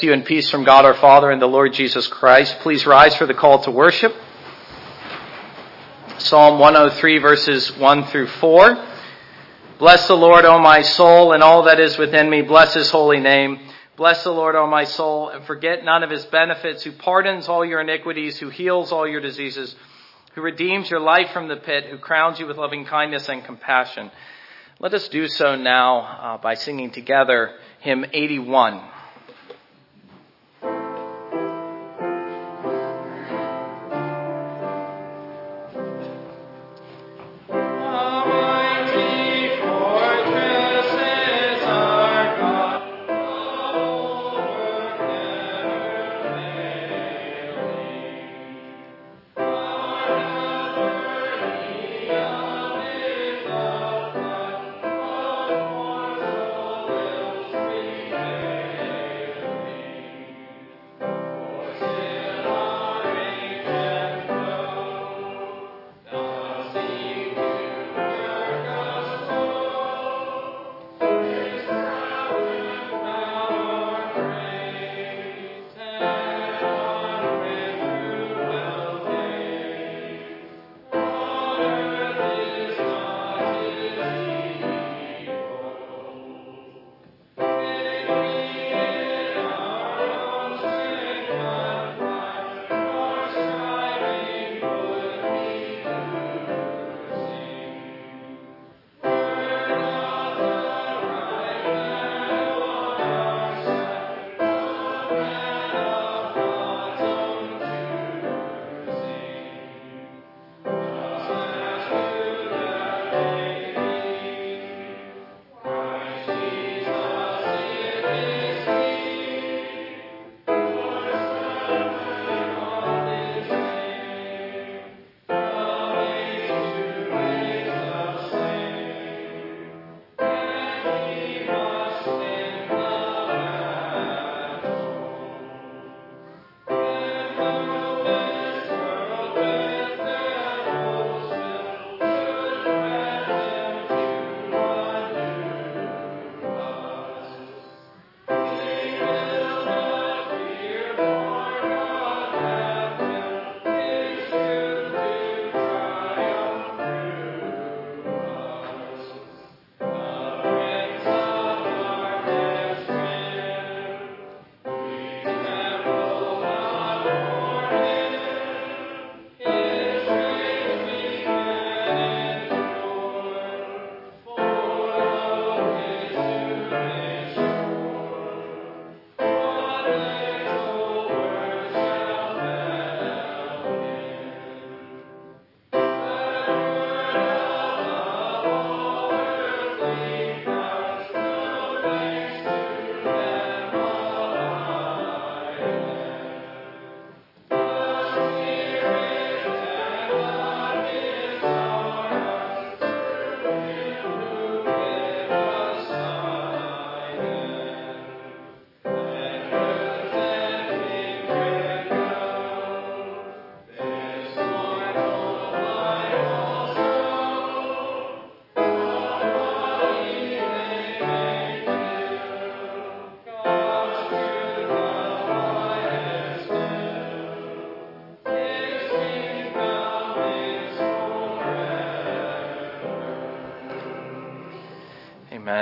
To you in peace from God our Father and the Lord Jesus Christ. Please rise for the call to worship. Psalm 103 verses 1 through 4. Bless the Lord, O my soul, and all that is within me. Bless his holy name. Bless the Lord, O my soul, and forget none of his benefits, who pardons all your iniquities, who heals all your diseases, who redeems your life from the pit, who crowns you with loving kindness and compassion. Let us do so now uh, by singing together hymn 81.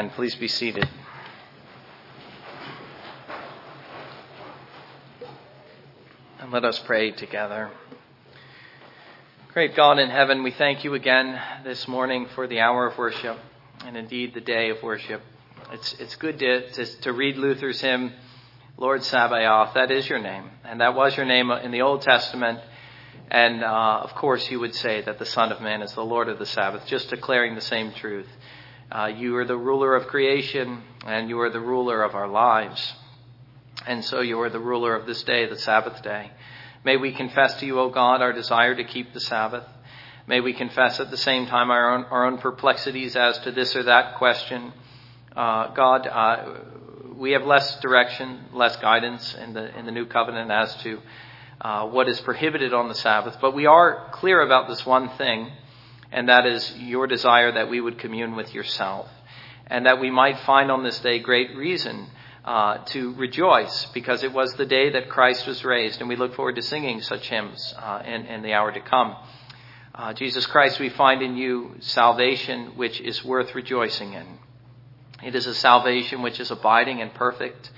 Amen. Please be seated. And let us pray together. Great God in heaven, we thank you again this morning for the hour of worship and indeed the day of worship. It's, it's good to, to, to read Luther's hymn, Lord Sabaoth. That is your name. And that was your name in the Old Testament. And uh, of course, you would say that the Son of Man is the Lord of the Sabbath, just declaring the same truth. Uh, you are the ruler of creation, and you are the ruler of our lives. And so you are the ruler of this day, the Sabbath day. May we confess to you, O God, our desire to keep the Sabbath. May we confess at the same time our own, our own perplexities as to this or that question. Uh, God, uh, we have less direction, less guidance in the in the new covenant as to uh, what is prohibited on the Sabbath, but we are clear about this one thing and that is your desire that we would commune with yourself, and that we might find on this day great reason uh, to rejoice because it was the day that Christ was raised, and we look forward to singing such hymns uh, in, in, the hour to come. Uh, Jesus Christ, we find in you salvation which is worth rejoicing in. It is a salvation which is abiding and perfect.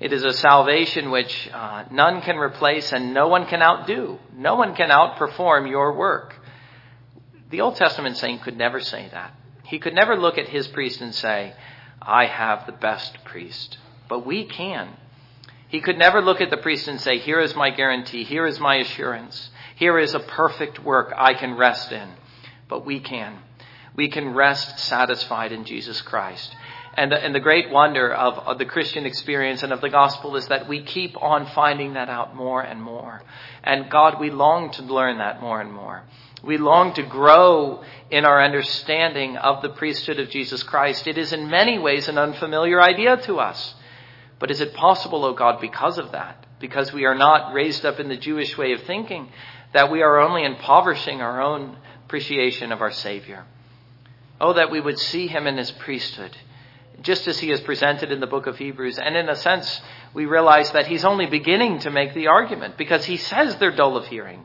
It is a salvation which uh, none can replace and no one can outdo. No one can outperform your work. The Old Testament saint could never say that. He could never look at his priest and say, I have the best priest. But we can. He could never look at the priest and say, Here is my guarantee, here is my assurance, here is a perfect work I can rest in. But we can. We can rest satisfied in Jesus Christ. And the, and the great wonder of, of the Christian experience and of the gospel is that we keep on finding that out more and more. And God, we long to learn that more and more. We long to grow in our understanding of the priesthood of Jesus Christ. It is in many ways an unfamiliar idea to us. But is it possible, O oh God, because of that, because we are not raised up in the Jewish way of thinking, that we are only impoverishing our own appreciation of our Savior? Oh, that we would see him in his priesthood just as he is presented in the book of Hebrews. And in a sense, we realize that he's only beginning to make the argument because he says they're dull of hearing.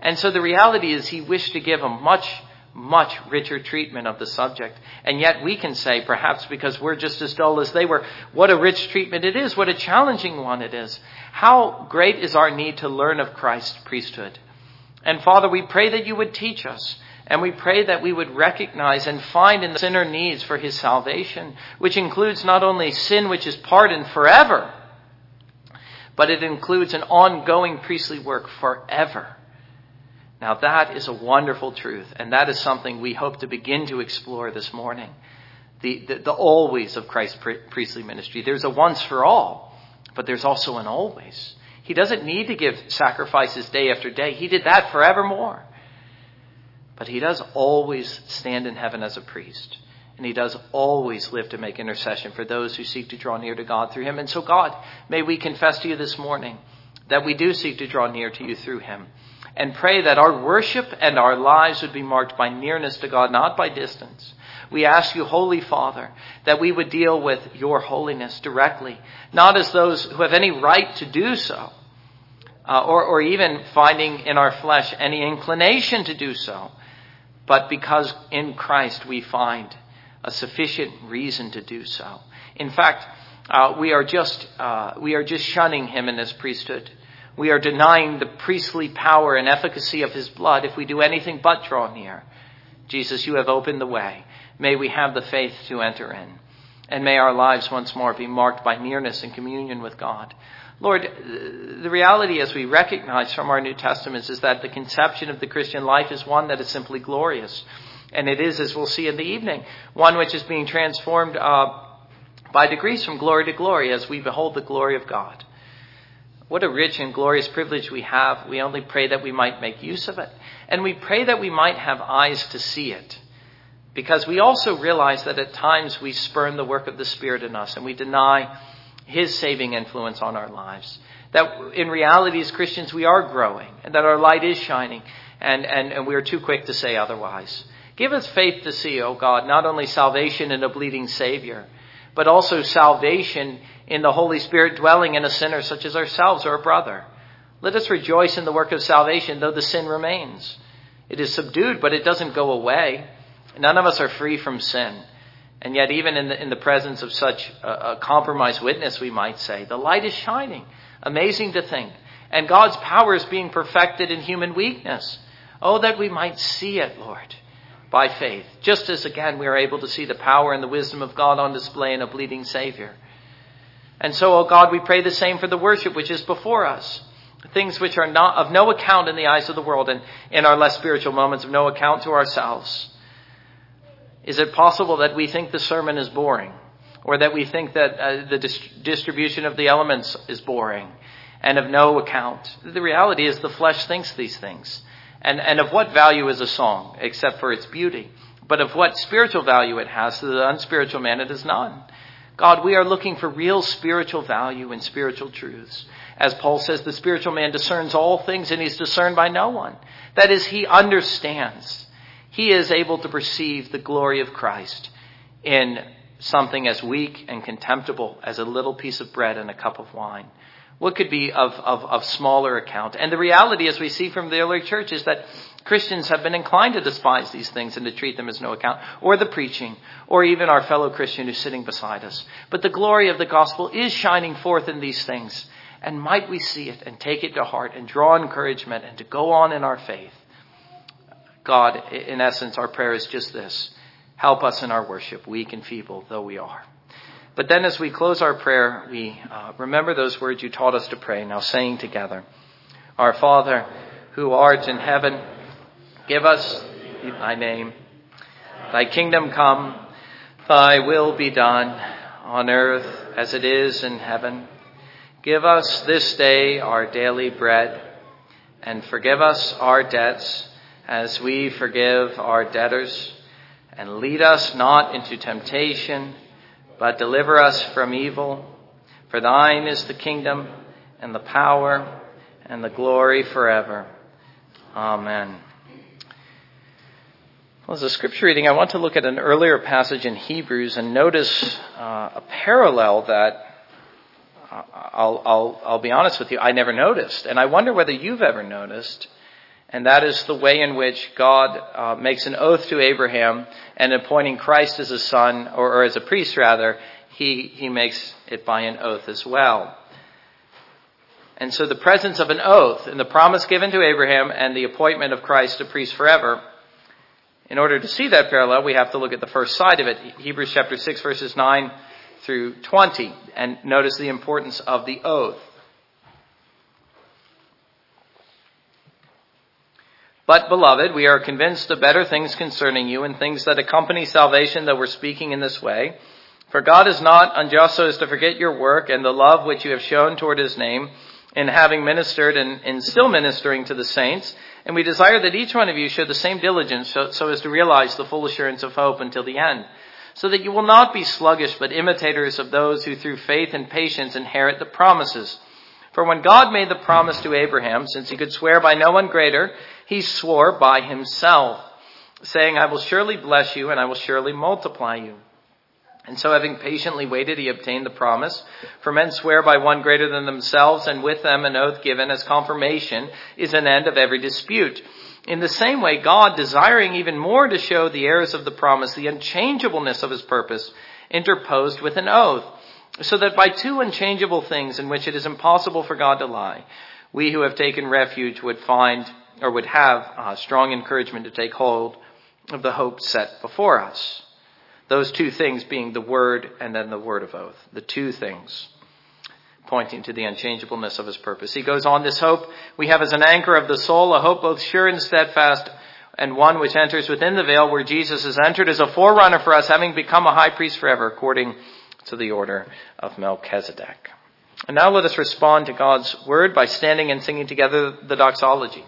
And so the reality is he wished to give a much, much richer treatment of the subject. And yet we can say, perhaps because we're just as dull as they were, what a rich treatment it is, what a challenging one it is. How great is our need to learn of Christ's priesthood. And Father, we pray that you would teach us and we pray that we would recognize and find in the sinner needs for his salvation, which includes not only sin which is pardoned forever, but it includes an ongoing priestly work forever. Now that is a wonderful truth, and that is something we hope to begin to explore this morning. The, the, the always of Christ's priestly ministry. There's a once for all, but there's also an always. He doesn't need to give sacrifices day after day. He did that forevermore. But he does always stand in heaven as a priest. And he does always live to make intercession for those who seek to draw near to God through him. And so, God, may we confess to you this morning that we do seek to draw near to you through him. And pray that our worship and our lives would be marked by nearness to God, not by distance. We ask you, Holy Father, that we would deal with your holiness directly, not as those who have any right to do so, uh, or, or even finding in our flesh any inclination to do so, but because in Christ we find a sufficient reason to do so. In fact, uh, we are just uh, we are just shunning him in this priesthood. We are denying the priestly power and efficacy of his blood if we do anything but draw near. Jesus, you have opened the way. May we have the faith to enter in. And may our lives once more be marked by nearness and communion with God. Lord, the reality as we recognize from our New Testaments is that the conception of the Christian life is one that is simply glorious. And it is, as we'll see in the evening, one which is being transformed uh, by degrees from glory to glory as we behold the glory of God. What a rich and glorious privilege we have. We only pray that we might make use of it. And we pray that we might have eyes to see it. Because we also realize that at times we spurn the work of the Spirit in us and we deny his saving influence on our lives. That in reality, as Christians, we are growing and that our light is shining, and, and, and we are too quick to say otherwise. Give us faith to see, O oh God, not only salvation in a bleeding Savior, but also salvation in the Holy Spirit dwelling in a sinner such as ourselves or a brother. Let us rejoice in the work of salvation, though the sin remains. It is subdued, but it doesn't go away. None of us are free from sin. And yet, even in the, in the presence of such a, a compromised witness, we might say, the light is shining. Amazing to think. And God's power is being perfected in human weakness. Oh, that we might see it, Lord, by faith. Just as, again, we are able to see the power and the wisdom of God on display in a bleeding Savior. And so, oh God, we pray the same for the worship which is before us. Things which are not of no account in the eyes of the world and in our less spiritual moments of no account to ourselves. Is it possible that we think the sermon is boring? Or that we think that uh, the dis- distribution of the elements is boring and of no account? The reality is the flesh thinks these things. And, and of what value is a song except for its beauty? But of what spiritual value it has to the unspiritual man, it is none. God, we are looking for real spiritual value and spiritual truths. As Paul says, the spiritual man discerns all things and he's discerned by no one. That is, he understands he is able to perceive the glory of Christ in something as weak and contemptible as a little piece of bread and a cup of wine? What could be of, of, of smaller account? And the reality, as we see from the early church, is that Christians have been inclined to despise these things and to treat them as no account, or the preaching, or even our fellow Christian who's sitting beside us. But the glory of the gospel is shining forth in these things. And might we see it and take it to heart and draw encouragement and to go on in our faith. God, in essence, our prayer is just this. Help us in our worship, weak and feeble though we are. But then as we close our prayer, we uh, remember those words you taught us to pray, now saying together, Our Father, who art in heaven, Give us thy name. Thy kingdom come, thy will be done on earth as it is in heaven. Give us this day our daily bread and forgive us our debts as we forgive our debtors. And lead us not into temptation, but deliver us from evil. For thine is the kingdom and the power and the glory forever. Amen. Well, as a scripture reading, I want to look at an earlier passage in Hebrews and notice uh, a parallel that uh, I'll, I'll, I'll be honest with you, I never noticed. And I wonder whether you've ever noticed. And that is the way in which God uh, makes an oath to Abraham and appointing Christ as a son, or, or as a priest rather, he, he makes it by an oath as well. And so the presence of an oath and the promise given to Abraham and the appointment of Christ a priest forever in order to see that parallel, we have to look at the first side of it, Hebrews chapter 6 verses 9 through 20, and notice the importance of the oath. But, beloved, we are convinced of better things concerning you and things that accompany salvation, though we're speaking in this way. For God is not unjust so as to forget your work and the love which you have shown toward his name in having ministered and in still ministering to the saints and we desire that each one of you show the same diligence so, so, as to realize the full assurance of hope until the end, so that you will not be sluggish, but imitators of those who through faith and patience inherit the promises. For when God made the promise to Abraham, since he could swear by no one greater, he swore by himself, saying, I will surely bless you and I will surely multiply you. And so, having patiently waited, he obtained the promise. For men swear by one greater than themselves, and with them an oath given as confirmation is an end of every dispute. In the same way, God, desiring even more to show the heirs of the promise the unchangeableness of his purpose, interposed with an oath, so that by two unchangeable things in which it is impossible for God to lie, we who have taken refuge would find or would have uh, strong encouragement to take hold of the hope set before us. Those two things being the word and then the word of oath. The two things pointing to the unchangeableness of his purpose. He goes on, this hope we have as an anchor of the soul, a hope both sure and steadfast, and one which enters within the veil where Jesus has entered as a forerunner for us, having become a high priest forever, according to the order of Melchizedek. And now let us respond to God's word by standing and singing together the doxology.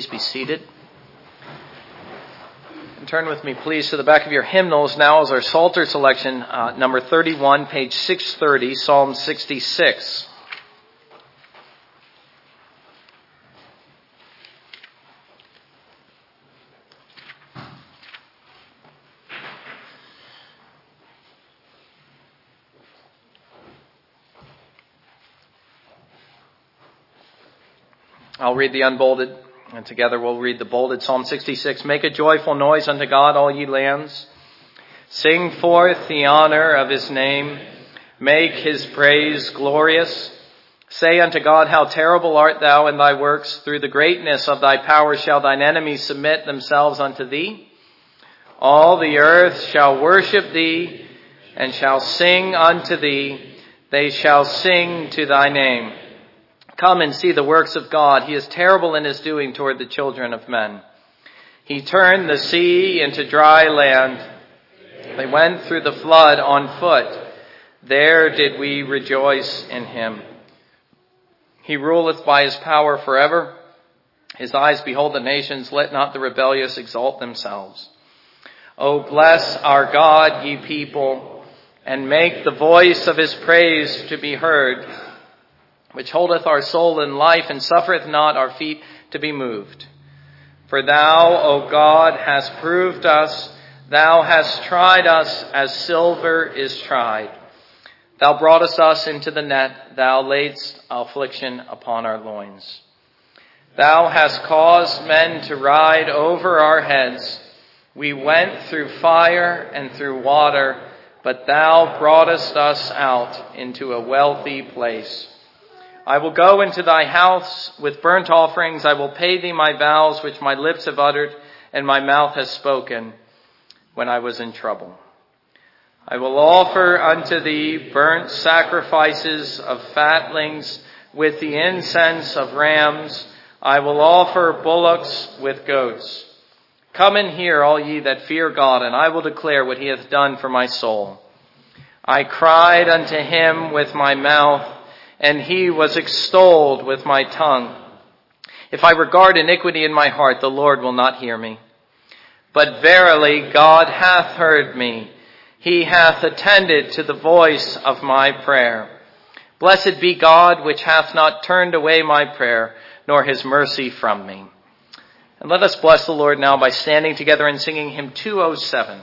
Seated. And turn with me, please, to the back of your hymnals now as our Psalter selection, uh, number 31, page 630, Psalm 66. I'll read the unbolded. And together we'll read the bolded Psalm 66. Make a joyful noise unto God, all ye lands. Sing forth the honor of his name. Make his praise glorious. Say unto God, how terrible art thou in thy works. Through the greatness of thy power shall thine enemies submit themselves unto thee. All the earth shall worship thee and shall sing unto thee. They shall sing to thy name. Come and see the works of God. He is terrible in his doing toward the children of men. He turned the sea into dry land. They went through the flood on foot. There did we rejoice in him. He ruleth by his power forever. His eyes behold the nations. Let not the rebellious exalt themselves. O bless our God, ye people, and make the voice of his praise to be heard which holdeth our soul in life and suffereth not our feet to be moved. For thou, O God, hast proved us, thou hast tried us as silver is tried. Thou broughtest us into the net, thou laidst affliction upon our loins. Thou hast caused men to ride over our heads. We went through fire and through water, but thou broughtest us out into a wealthy place. I will go into thy house with burnt offerings. I will pay thee my vows which my lips have uttered and my mouth has spoken when I was in trouble. I will offer unto thee burnt sacrifices of fatlings with the incense of rams. I will offer bullocks with goats. Come and hear, all ye that fear God, and I will declare what he hath done for my soul. I cried unto him with my mouth and he was extolled with my tongue. If I regard iniquity in my heart, the Lord will not hear me. But verily God hath heard me. He hath attended to the voice of my prayer. Blessed be God, which hath not turned away my prayer, nor his mercy from me. And let us bless the Lord now by standing together and singing hymn 207.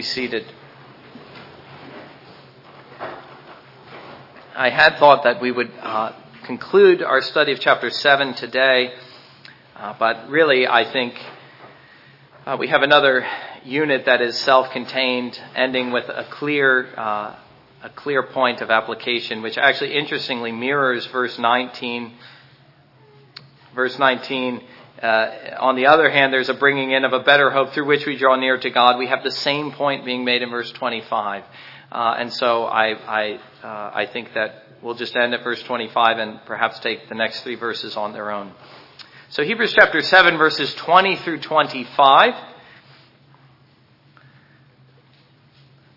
Be seated. I had thought that we would uh, conclude our study of chapter 7 today, uh, but really I think uh, we have another unit that is self-contained, ending with a clear, uh, a clear point of application, which actually interestingly mirrors verse 19. Verse 19 uh, on the other hand, there's a bringing in of a better hope through which we draw near to God. We have the same point being made in verse 25. Uh, and so I, I, uh, I think that we'll just end at verse 25 and perhaps take the next three verses on their own. So Hebrews chapter 7 verses 20 through 25.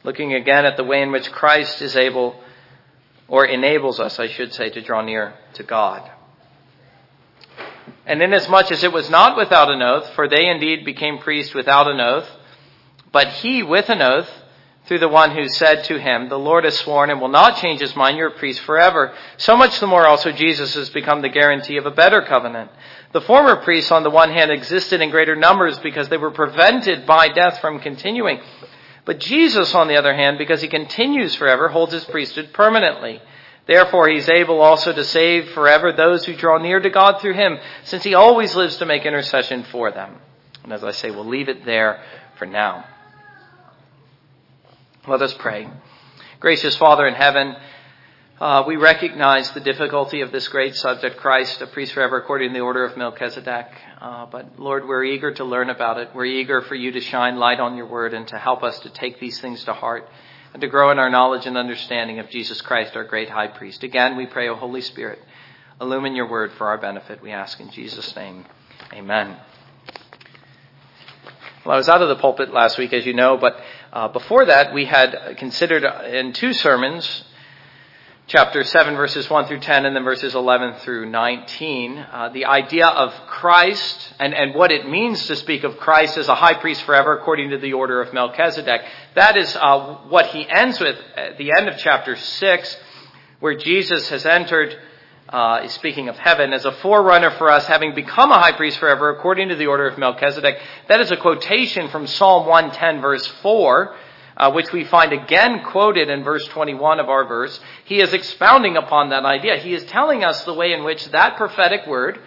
Looking again at the way in which Christ is able, or enables us, I should say, to draw near to God. And inasmuch as it was not without an oath, for they indeed became priests without an oath, but he with an oath, through the one who said to him, The Lord has sworn and will not change his mind, you're a priest forever. So much the more also Jesus has become the guarantee of a better covenant. The former priests, on the one hand, existed in greater numbers because they were prevented by death from continuing. But Jesus, on the other hand, because he continues forever, holds his priesthood permanently. Therefore, he's able also to save forever those who draw near to God through him, since he always lives to make intercession for them. And as I say, we'll leave it there for now. Let us pray. Gracious Father in heaven, uh, we recognize the difficulty of this great subject, Christ, a priest forever according to the order of Melchizedek. Uh, but Lord, we're eager to learn about it. We're eager for you to shine light on your word and to help us to take these things to heart and to grow in our knowledge and understanding of Jesus Christ, our great high priest. Again, we pray, O Holy Spirit, illumine your word for our benefit, we ask in Jesus' name. Amen. Well, I was out of the pulpit last week, as you know, but uh, before that, we had considered in two sermons chapter 7, verses 1 through 10, and then verses 11 through 19, uh, the idea of Christ and, and what it means to speak of Christ as a high priest forever according to the order of Melchizedek. That is uh, what he ends with at the end of chapter 6, where Jesus has entered, uh, speaking of heaven, as a forerunner for us, having become a high priest forever according to the order of Melchizedek. That is a quotation from Psalm 110, verse 4 uh, which we find again quoted in verse 21 of our verse, he is expounding upon that idea. He is telling us the way in which that prophetic word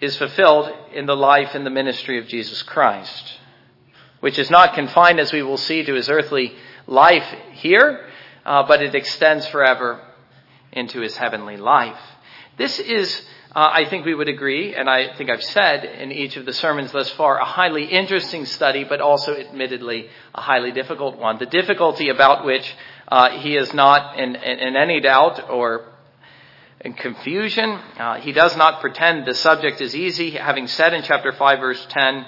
is fulfilled in the life and the ministry of Jesus Christ, which is not confined, as we will see, to his earthly life here, uh, but it extends forever into his heavenly life. This is uh, I think we would agree, and I think I've said in each of the sermons thus far, a highly interesting study, but also admittedly a highly difficult one. The difficulty about which uh, he is not in, in, in, any doubt or in confusion. Uh, he does not pretend the subject is easy, having said in chapter 5, verse 10,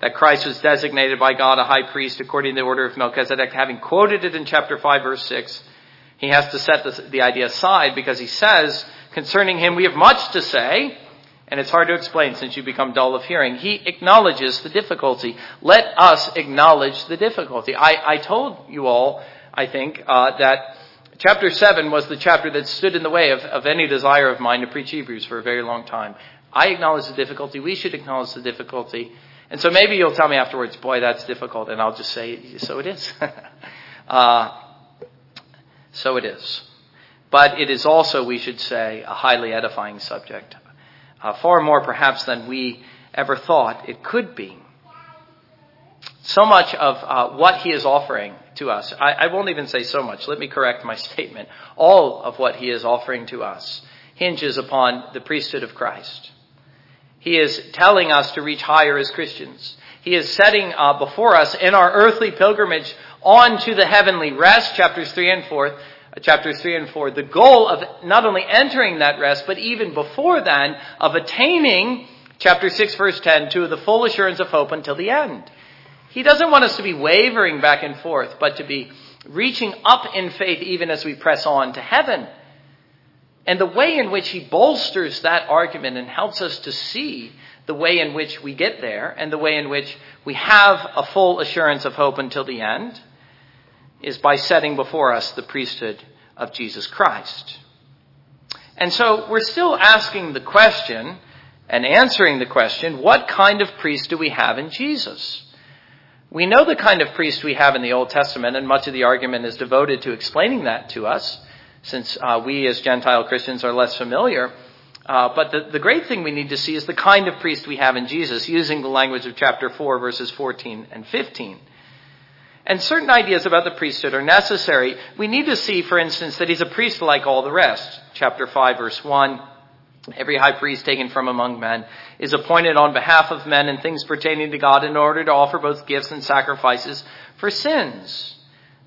that Christ was designated by God a high priest according to the order of Melchizedek, having quoted it in chapter 5, verse 6, he has to set the, the idea aside because he says, Concerning him, we have much to say, and it's hard to explain since you become dull of hearing. He acknowledges the difficulty. Let us acknowledge the difficulty. I, I told you all, I think, uh, that chapter 7 was the chapter that stood in the way of, of any desire of mine to preach Hebrews for a very long time. I acknowledge the difficulty. We should acknowledge the difficulty. And so maybe you'll tell me afterwards, boy, that's difficult. And I'll just say, so it is. uh, so it is. But it is also, we should say, a highly edifying subject, uh, far more perhaps than we ever thought it could be. So much of uh, what he is offering to us, I, I won't even say so much, let me correct my statement. All of what he is offering to us hinges upon the priesthood of Christ. He is telling us to reach higher as Christians. He is setting uh, before us in our earthly pilgrimage on to the heavenly rest, chapters 3 and 4, Uh, chapters 3 and 4, the goal of not only entering that rest, but even before then, of attaining, chapter 6, verse 10, to the full assurance of hope until the end. He doesn't want us to be wavering back and forth, but to be reaching up in faith even as we press on to heaven. And the way in which he bolsters that argument and helps us to see the way in which we get there and the way in which we have a full assurance of hope until the end is by setting before us the priesthood of Jesus Christ. And so we're still asking the question and answering the question, what kind of priest do we have in Jesus? We know the kind of priest we have in the Old Testament, and much of the argument is devoted to explaining that to us, since uh, we as Gentile Christians are less familiar. Uh, but the, the great thing we need to see is the kind of priest we have in Jesus, using the language of chapter 4, verses 14 and 15. And certain ideas about the priesthood are necessary. We need to see, for instance, that he's a priest like all the rest. Chapter 5, verse 1. Every high priest taken from among men is appointed on behalf of men in things pertaining to God in order to offer both gifts and sacrifices for sins.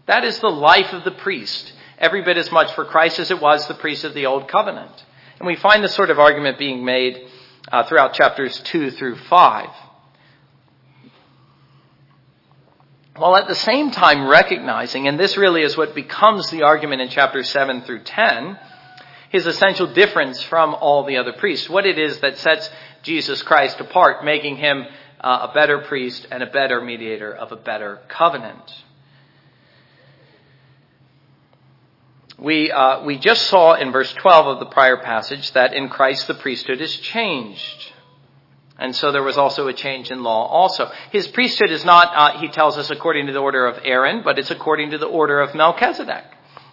That is the life of the priest, every bit as much for Christ as it was the priest of the Old Covenant. And we find this sort of argument being made uh, throughout chapters 2 through 5. While at the same time recognizing, and this really is what becomes the argument in chapters 7 through 10, his essential difference from all the other priests, what it is that sets Jesus Christ apart, making him uh, a better priest and a better mediator of a better covenant. We, uh, we just saw in verse 12 of the prior passage that in Christ the priesthood is changed. And so there was also a change in law also. His priesthood is not, uh, he tells us, according to the order of Aaron, but it's according to the order of Melchizedek.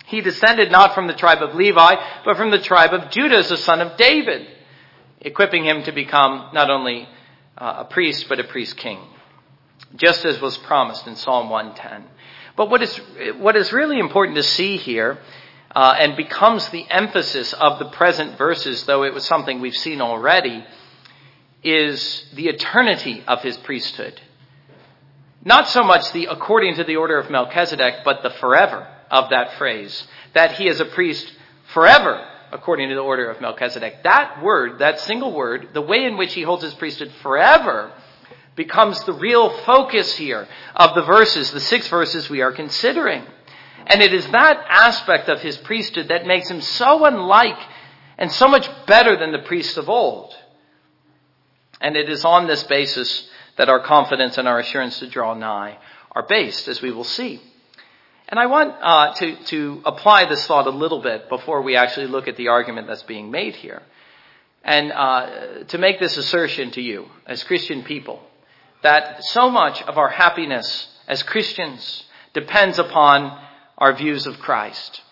He descended not from the tribe of Levi, but from the tribe of Judah as the son of David, equipping him to become not only uh, a priest, but a priest king, just as was promised in Psalm 110. But what is, what is really important to see here, uh, and becomes the emphasis of the present verses, though it was something we've seen already, is the eternity of his priesthood. Not so much the according to the order of Melchizedek, but the forever of that phrase, that he is a priest forever according to the order of Melchizedek. That word, that single word, the way in which he holds his priesthood forever, becomes the real focus here of the verses, the six verses we are considering. And it is that aspect of his priesthood that makes him so unlike and so much better than the priests of old. And it is on this basis that our confidence and our assurance to draw nigh are based, as we will see. And I want uh, to, to apply this thought a little bit before we actually look at the argument that's being made here. And uh, to make this assertion to you as Christian people that so much of our happiness as Christians depends upon our views of Christ.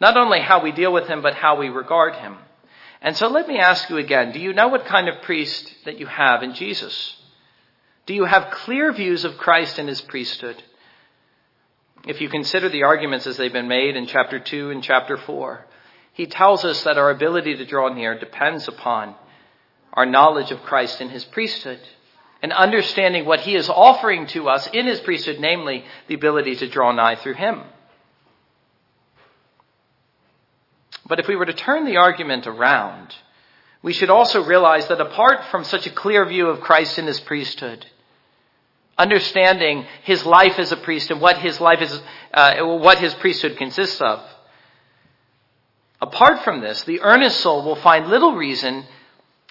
Not only how we deal with him, but how we regard him. And so let me ask you again do you know what kind of priest that you have in Jesus? Do you have clear views of Christ and his priesthood? If you consider the arguments as they've been made in chapter 2 and chapter 4, he tells us that our ability to draw near depends upon our knowledge of Christ and his priesthood and understanding what he is offering to us in his priesthood, namely the ability to draw nigh through him. But if we were to turn the argument around, we should also realize that apart from such a clear view of Christ and his priesthood, understanding his life as a priest and what his life is, uh, what his priesthood consists of. Apart from this, the earnest soul will find little reason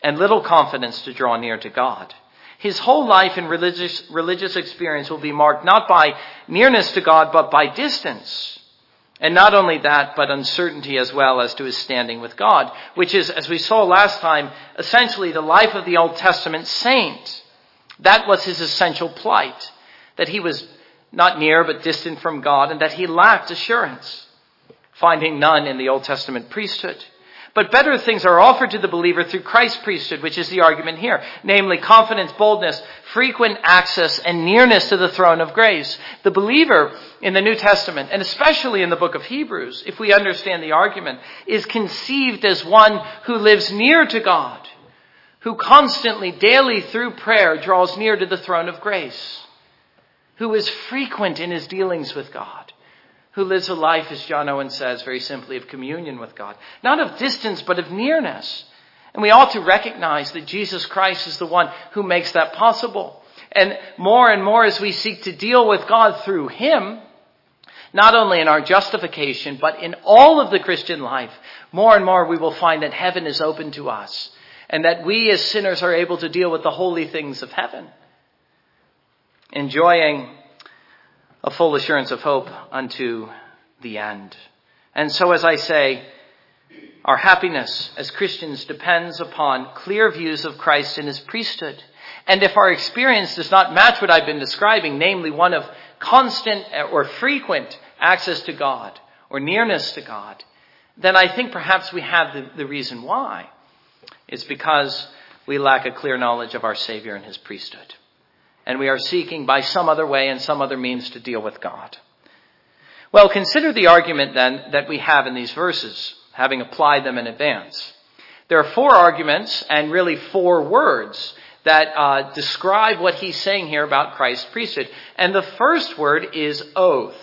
and little confidence to draw near to God. His whole life and religious, religious experience will be marked not by nearness to God, but by distance. And not only that, but uncertainty as well as to his standing with God, which is, as we saw last time, essentially the life of the Old Testament saint. That was his essential plight, that he was not near but distant from God and that he lacked assurance, finding none in the Old Testament priesthood. But better things are offered to the believer through Christ's priesthood, which is the argument here. Namely, confidence, boldness, frequent access, and nearness to the throne of grace. The believer in the New Testament, and especially in the book of Hebrews, if we understand the argument, is conceived as one who lives near to God who constantly, daily through prayer draws near to the throne of grace, who is frequent in his dealings with God, who lives a life, as John Owen says very simply, of communion with God, not of distance, but of nearness. And we ought to recognize that Jesus Christ is the one who makes that possible. And more and more as we seek to deal with God through Him, not only in our justification, but in all of the Christian life, more and more we will find that heaven is open to us and that we as sinners are able to deal with the holy things of heaven, enjoying a full assurance of hope unto the end. And so, as I say, our happiness as Christians depends upon clear views of Christ and his priesthood And if our experience does not match what I've been describing, namely one of constant or frequent access to God or nearness to God, then I think perhaps we have the, the reason why. It's because we lack a clear knowledge of our Savior and His priesthood. And we are seeking by some other way and some other means to deal with God. Well, consider the argument then that we have in these verses, having applied them in advance. There are four arguments and really four words that uh, describe what he's saying here about Christ's priesthood. And the first word is oath.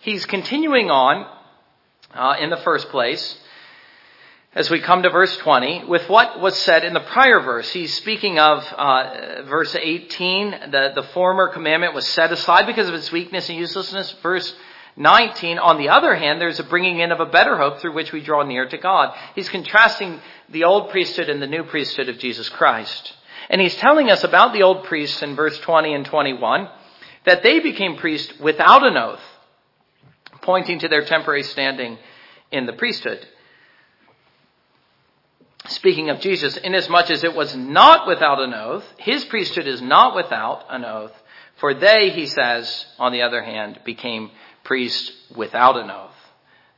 He's continuing on uh, in the first place as we come to verse 20 with what was said in the prior verse. He's speaking of uh, verse 18. The, the former commandment was set aside because of its weakness and uselessness. Verse 19, on the other hand, there's a bringing in of a better hope through which we draw near to God. He's contrasting the old priesthood and the new priesthood of Jesus Christ. And he's telling us about the old priests in verse 20 and 21 that they became priests without an oath, pointing to their temporary standing in the priesthood. Speaking of Jesus, inasmuch as it was not without an oath, his priesthood is not without an oath, for they, he says, on the other hand, became priests without an oath.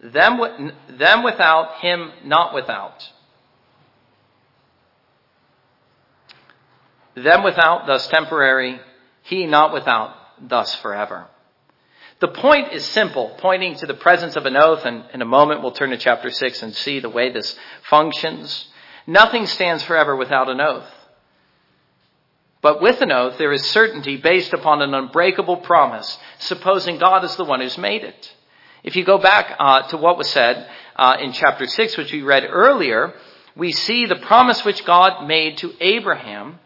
Them, them without, him not without. Them without, thus temporary, he not without, thus forever. The point is simple, pointing to the presence of an oath, and in a moment we'll turn to chapter 6 and see the way this functions. Nothing stands forever without an oath. But with an oath, there is certainty based upon an unbreakable promise, supposing God is the one who's made it. If you go back uh, to what was said uh, in chapter 6, which we read earlier, we see the promise which God made to Abraham.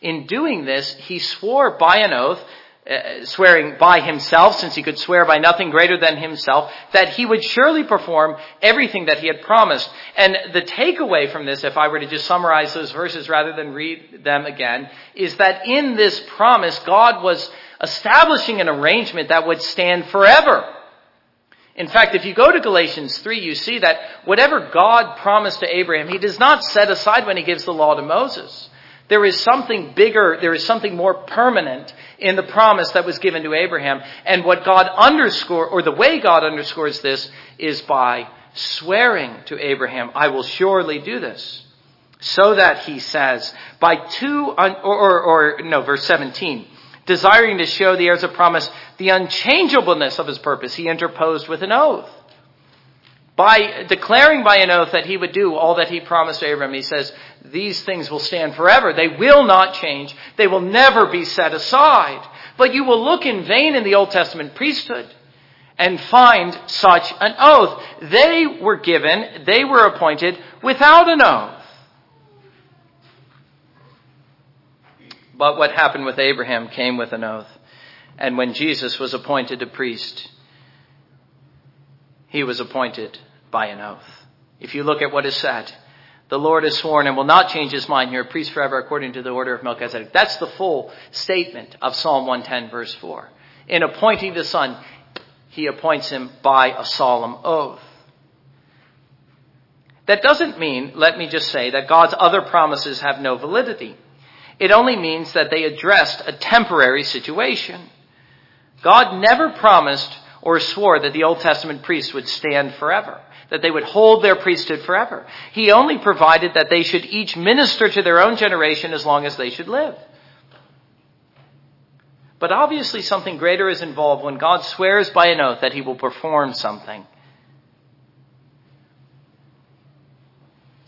In doing this, he swore by an oath uh, swearing by himself, since he could swear by nothing greater than himself, that he would surely perform everything that he had promised. And the takeaway from this, if I were to just summarize those verses rather than read them again, is that in this promise, God was establishing an arrangement that would stand forever. In fact, if you go to Galatians 3, you see that whatever God promised to Abraham, he does not set aside when he gives the law to Moses. There is something bigger, there is something more permanent in the promise that was given to Abraham. And what God underscore, or the way God underscores this is by swearing to Abraham, I will surely do this. So that he says, by two, or, or, or no, verse 17, desiring to show the heirs of promise the unchangeableness of his purpose, he interposed with an oath by declaring by an oath that he would do all that he promised to Abraham, he says, these things will stand forever. They will not change. They will never be set aside. But you will look in vain in the Old Testament priesthood and find such an oath. They were given, they were appointed without an oath. But what happened with Abraham came with an oath. And when Jesus was appointed a priest, he was appointed by an oath. If you look at what is said, the Lord has sworn and will not change his mind You're a priest forever according to the order of Melchizedek. That's the full statement of Psalm 110 verse 4. In appointing the Son, he appoints him by a solemn oath. That doesn't mean, let me just say, that God's other promises have no validity. It only means that they addressed a temporary situation. God never promised or swore that the Old Testament priests would stand forever, that they would hold their priesthood forever. He only provided that they should each minister to their own generation as long as they should live. But obviously something greater is involved when God swears by an oath that he will perform something.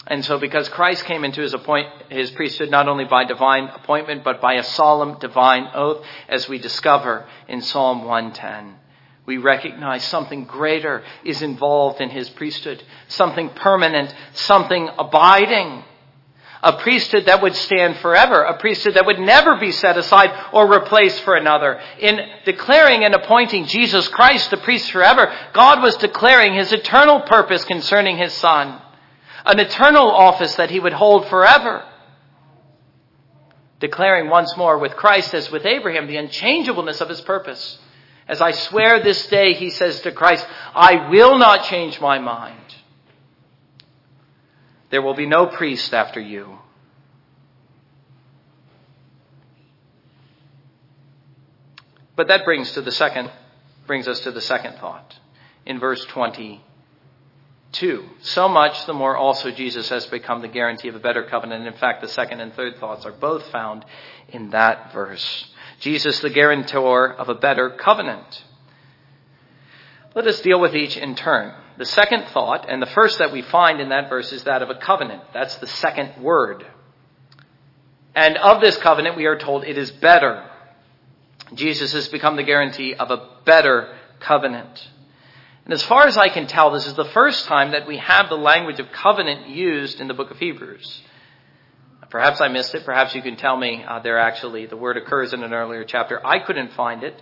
And so because Christ came into his, appoint, his priesthood not only by divine appointment, but by a solemn divine oath, as we discover in Psalm 110 we recognize something greater is involved in his priesthood, something permanent, something abiding. A priesthood that would stand forever, a priesthood that would never be set aside or replaced for another. In declaring and appointing Jesus Christ the priest forever, God was declaring his eternal purpose concerning his son, an eternal office that he would hold forever. Declaring once more with Christ as with Abraham the unchangeableness of his purpose as I swear this day, he says to Christ, I will not change my mind. There will be no priest after you. But that brings to the second brings us to the second thought in verse 22. So much the more also Jesus has become the guarantee of a better covenant. In fact, the second and third thoughts are both found in that verse. Jesus, the guarantor of a better covenant. Let us deal with each in turn. The second thought, and the first that we find in that verse, is that of a covenant. That's the second word. And of this covenant, we are told it is better. Jesus has become the guarantee of a better covenant. And as far as I can tell, this is the first time that we have the language of covenant used in the book of Hebrews. Perhaps I missed it. Perhaps you can tell me uh, there actually the word occurs in an earlier chapter. I couldn't find it.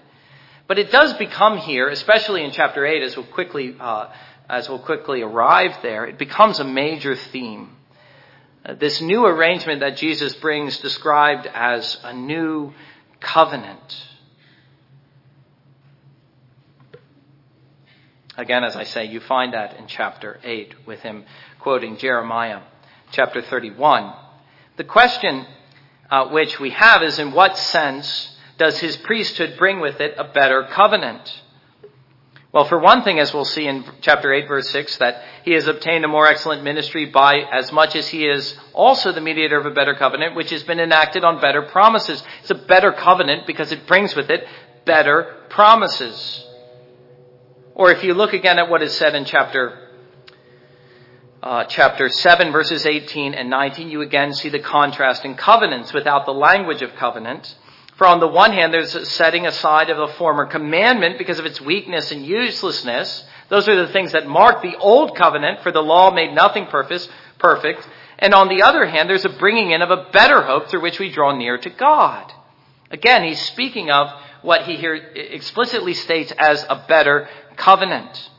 But it does become here, especially in chapter 8, as we'll quickly, uh, as we'll quickly arrive there, it becomes a major theme. Uh, this new arrangement that Jesus brings described as a new covenant. Again, as I say, you find that in chapter 8 with him quoting Jeremiah chapter 31. The question uh, which we have is in what sense does his priesthood bring with it a better covenant? Well, for one thing, as we'll see in chapter 8, verse 6, that he has obtained a more excellent ministry by as much as he is also the mediator of a better covenant, which has been enacted on better promises. It's a better covenant because it brings with it better promises. Or if you look again at what is said in chapter uh, chapter 7, verses 18 and 19, you again see the contrast in covenants without the language of covenant. For on the one hand, there's a setting aside of the former commandment because of its weakness and uselessness. Those are the things that mark the old covenant, for the law made nothing perfect. And on the other hand, there's a bringing in of a better hope through which we draw near to God. Again, he's speaking of what he here explicitly states as a better covenant.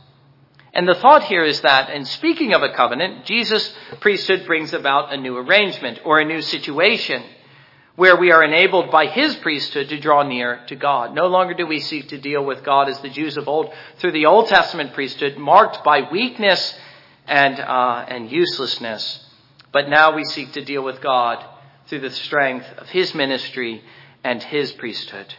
And the thought here is that in speaking of a covenant, Jesus' priesthood brings about a new arrangement or a new situation where we are enabled by his priesthood to draw near to God. No longer do we seek to deal with God as the Jews of old through the Old Testament priesthood, marked by weakness and, uh, and uselessness. But now we seek to deal with God through the strength of his ministry and his priesthood.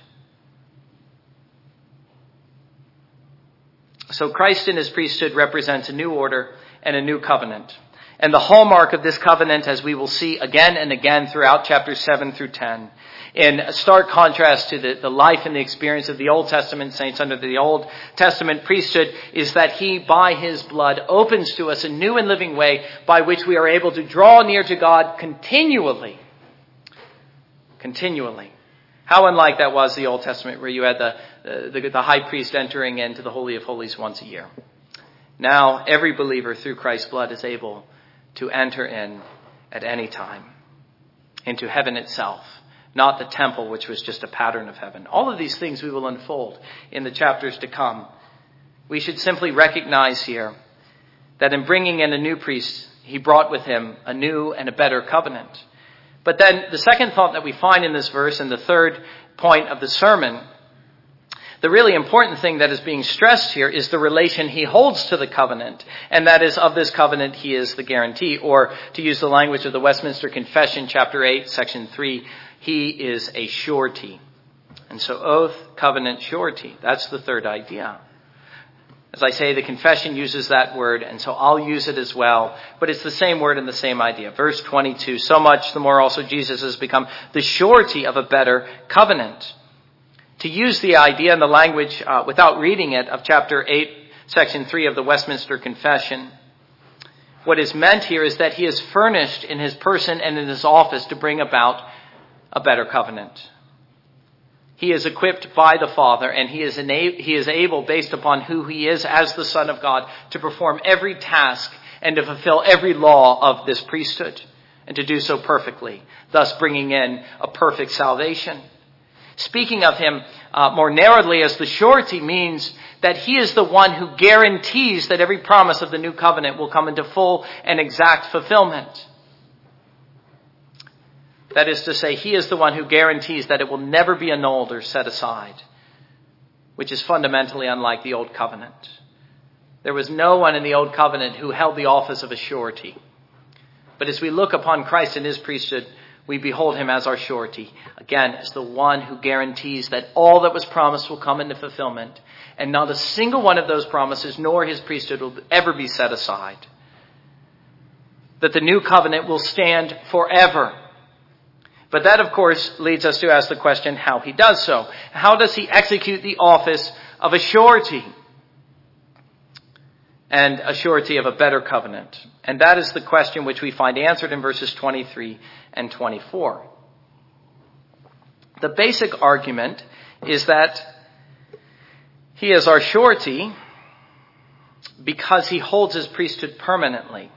So Christ in his priesthood represents a new order and a new covenant. And the hallmark of this covenant, as we will see again and again throughout chapters 7 through 10, in stark contrast to the, the life and the experience of the Old Testament saints under the Old Testament priesthood, is that he, by his blood, opens to us a new and living way by which we are able to draw near to God continually. Continually. How unlike that was the Old Testament, where you had the, the, the high priest entering into the Holy of Holies once a year. Now, every believer through Christ's blood is able to enter in at any time into heaven itself, not the temple, which was just a pattern of heaven. All of these things we will unfold in the chapters to come. We should simply recognize here that in bringing in a new priest, he brought with him a new and a better covenant. But then the second thought that we find in this verse and the third point of the sermon the really important thing that is being stressed here is the relation he holds to the covenant. And that is, of this covenant, he is the guarantee. Or, to use the language of the Westminster Confession, chapter 8, section 3, he is a surety. And so, oath, covenant, surety. That's the third idea. As I say, the confession uses that word, and so I'll use it as well. But it's the same word and the same idea. Verse 22, so much the more also Jesus has become the surety of a better covenant to use the idea and the language uh, without reading it of chapter 8, section 3 of the Westminster Confession. What is meant here is that he is furnished in his person and in his office to bring about a better covenant. He is equipped by the Father and he is, he is able, based upon who he is as the Son of God, to perform every task and to fulfill every law of this priesthood and to do so perfectly, thus bringing in a perfect salvation. Speaking of him uh, more narrowly as the surety means that he is the one who guarantees that every promise of the new covenant will come into full and exact fulfillment. That is to say, he is the one who guarantees that it will never be annulled or set aside, which is fundamentally unlike the Old Covenant. There was no one in the Old Covenant who held the office of a surety. But as we look upon Christ and his priesthood, We behold him as our surety, again, as the one who guarantees that all that was promised will come into fulfillment, and not a single one of those promises, nor his priesthood, will ever be set aside. That the new covenant will stand forever. But that, of course, leads us to ask the question how he does so. How does he execute the office of a surety? And a surety of a better covenant. And that is the question which we find answered in verses 23 and 24. The basic argument is that he is our surety because he holds his priesthood permanently,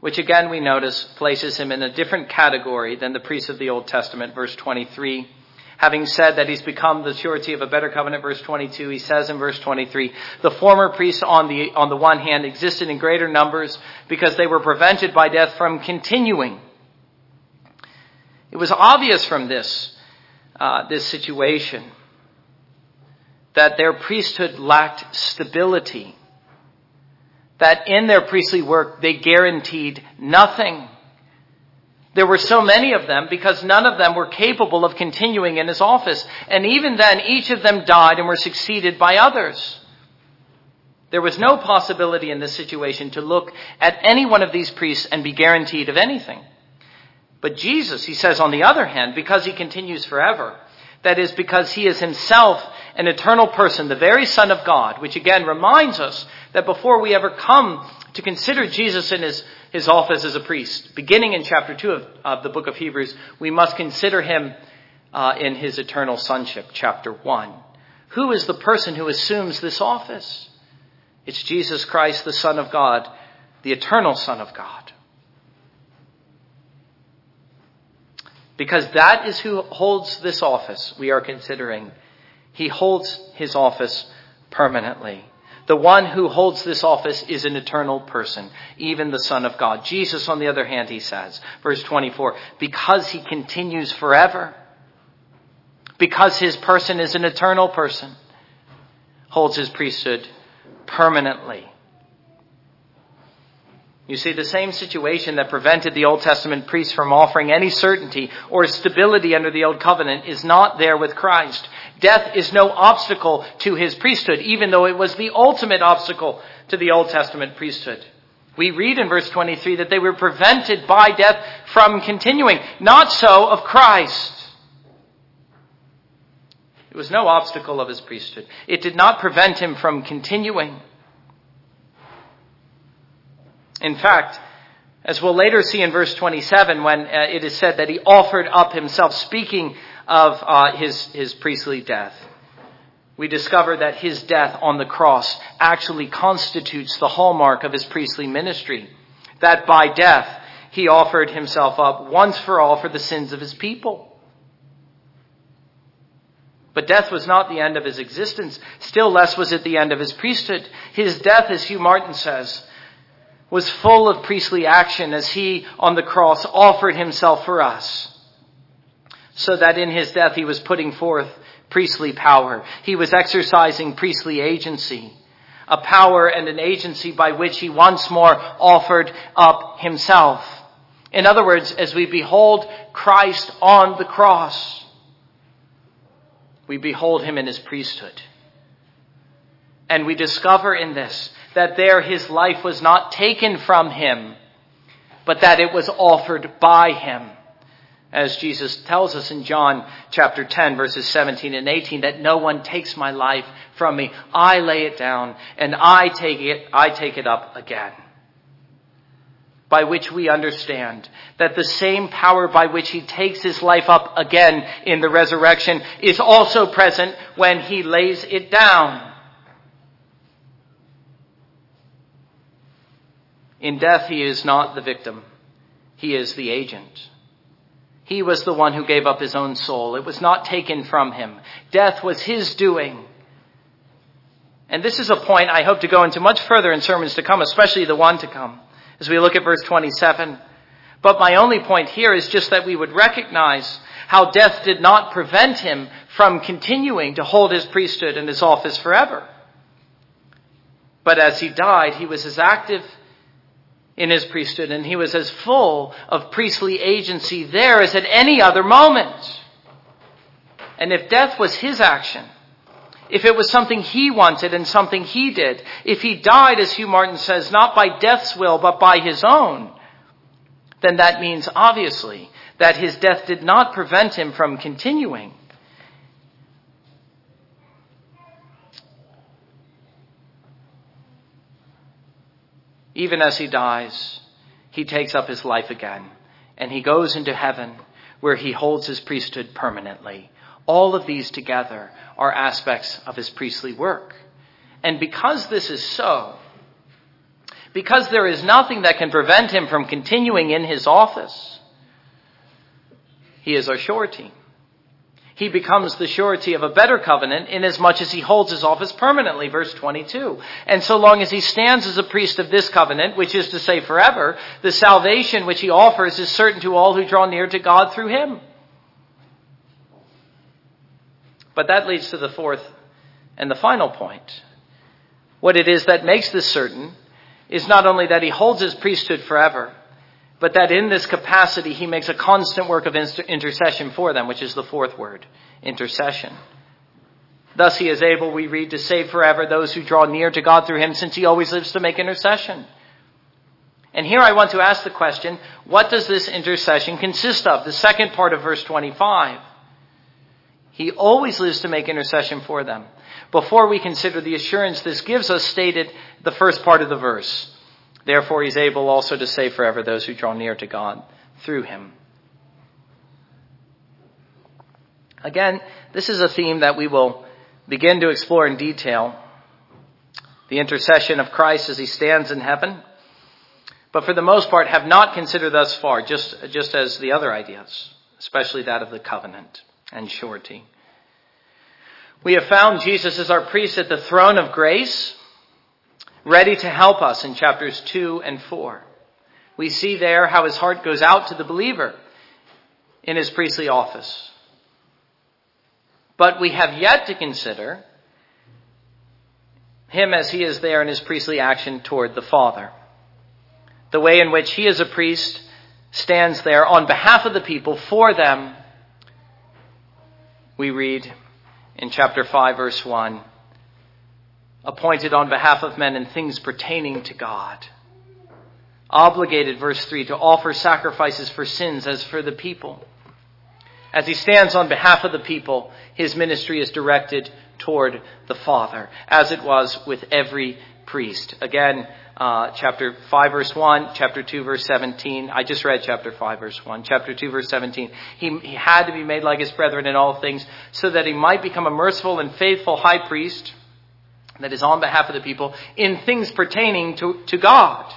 which again we notice places him in a different category than the priests of the Old Testament, verse 23 having said that he's become the surety of a better covenant, verse 22, he says in verse 23, the former priests on the, on the one hand existed in greater numbers because they were prevented by death from continuing. It was obvious from this, uh, this situation that their priesthood lacked stability. That in their priestly work they guaranteed nothing. There were so many of them because none of them were capable of continuing in his office. And even then, each of them died and were succeeded by others. There was no possibility in this situation to look at any one of these priests and be guaranteed of anything. But Jesus, he says, on the other hand, because he continues forever, that is because he is himself an eternal person, the very Son of God, which again reminds us that before we ever come to consider Jesus in his, his office as a priest, beginning in chapter 2 of, of the book of Hebrews, we must consider him uh, in his eternal sonship, chapter 1. Who is the person who assumes this office? It's Jesus Christ, the Son of God, the eternal Son of God. Because that is who holds this office we are considering. He holds his office permanently. The one who holds this office is an eternal person, even the Son of God. Jesus, on the other hand, he says, verse 24, because he continues forever, because his person is an eternal person, holds his priesthood permanently. You see, the same situation that prevented the Old Testament priests from offering any certainty or stability under the Old Covenant is not there with Christ. Death is no obstacle to his priesthood, even though it was the ultimate obstacle to the Old Testament priesthood. We read in verse 23 that they were prevented by death from continuing. Not so of Christ. It was no obstacle of his priesthood. It did not prevent him from continuing. In fact, as we'll later see in verse 27 when uh, it is said that he offered up himself, speaking of uh, his, his priestly death, we discover that his death on the cross actually constitutes the hallmark of his priestly ministry. That by death, he offered himself up once for all for the sins of his people. But death was not the end of his existence. Still less was it the end of his priesthood. His death, as Hugh Martin says, was full of priestly action as he on the cross offered himself for us. So that in his death he was putting forth priestly power. He was exercising priestly agency. A power and an agency by which he once more offered up himself. In other words, as we behold Christ on the cross, we behold him in his priesthood. And we discover in this that there his life was not taken from him, but that it was offered by him. As Jesus tells us in John chapter 10 verses 17 and 18 that no one takes my life from me. I lay it down and I take it, I take it up again. By which we understand that the same power by which he takes his life up again in the resurrection is also present when he lays it down. In death, he is not the victim. He is the agent. He was the one who gave up his own soul. It was not taken from him. Death was his doing. And this is a point I hope to go into much further in sermons to come, especially the one to come, as we look at verse 27. But my only point here is just that we would recognize how death did not prevent him from continuing to hold his priesthood and his office forever. But as he died, he was as active in his priesthood, and he was as full of priestly agency there as at any other moment. And if death was his action, if it was something he wanted and something he did, if he died, as Hugh Martin says, not by death's will, but by his own, then that means obviously that his death did not prevent him from continuing. Even as he dies, he takes up his life again and he goes into heaven where he holds his priesthood permanently. All of these together are aspects of his priestly work. And because this is so, because there is nothing that can prevent him from continuing in his office, he is our surety. He becomes the surety of a better covenant inasmuch as he holds his office permanently, verse 22. And so long as he stands as a priest of this covenant, which is to say forever, the salvation which he offers is certain to all who draw near to God through him. But that leads to the fourth and the final point. What it is that makes this certain is not only that he holds his priesthood forever, but that in this capacity he makes a constant work of intercession for them, which is the fourth word, intercession. Thus he is able, we read, to save forever those who draw near to God through him, since he always lives to make intercession. And here I want to ask the question, what does this intercession consist of? The second part of verse 25. He always lives to make intercession for them. Before we consider the assurance this gives us stated the first part of the verse. Therefore, he's able also to save forever those who draw near to God through him. Again, this is a theme that we will begin to explore in detail. The intercession of Christ as he stands in heaven. But for the most part, have not considered thus far, just, just as the other ideas, especially that of the covenant and surety. We have found Jesus as our priest at the throne of grace ready to help us in chapters 2 and 4. We see there how his heart goes out to the believer in his priestly office. But we have yet to consider him as he is there in his priestly action toward the Father. The way in which he as a priest stands there on behalf of the people for them, we read in chapter 5 verse 1 appointed on behalf of men in things pertaining to God. Obligated, verse 3, to offer sacrifices for sins as for the people. As he stands on behalf of the people, his ministry is directed toward the Father, as it was with every priest. Again, uh, chapter 5 verse 1, chapter 2 verse 17. I just read chapter 5 verse 1. Chapter 2 verse 17. He, he had to be made like his brethren in all things so that he might become a merciful and faithful high priest that is on behalf of the people in things pertaining to, to God,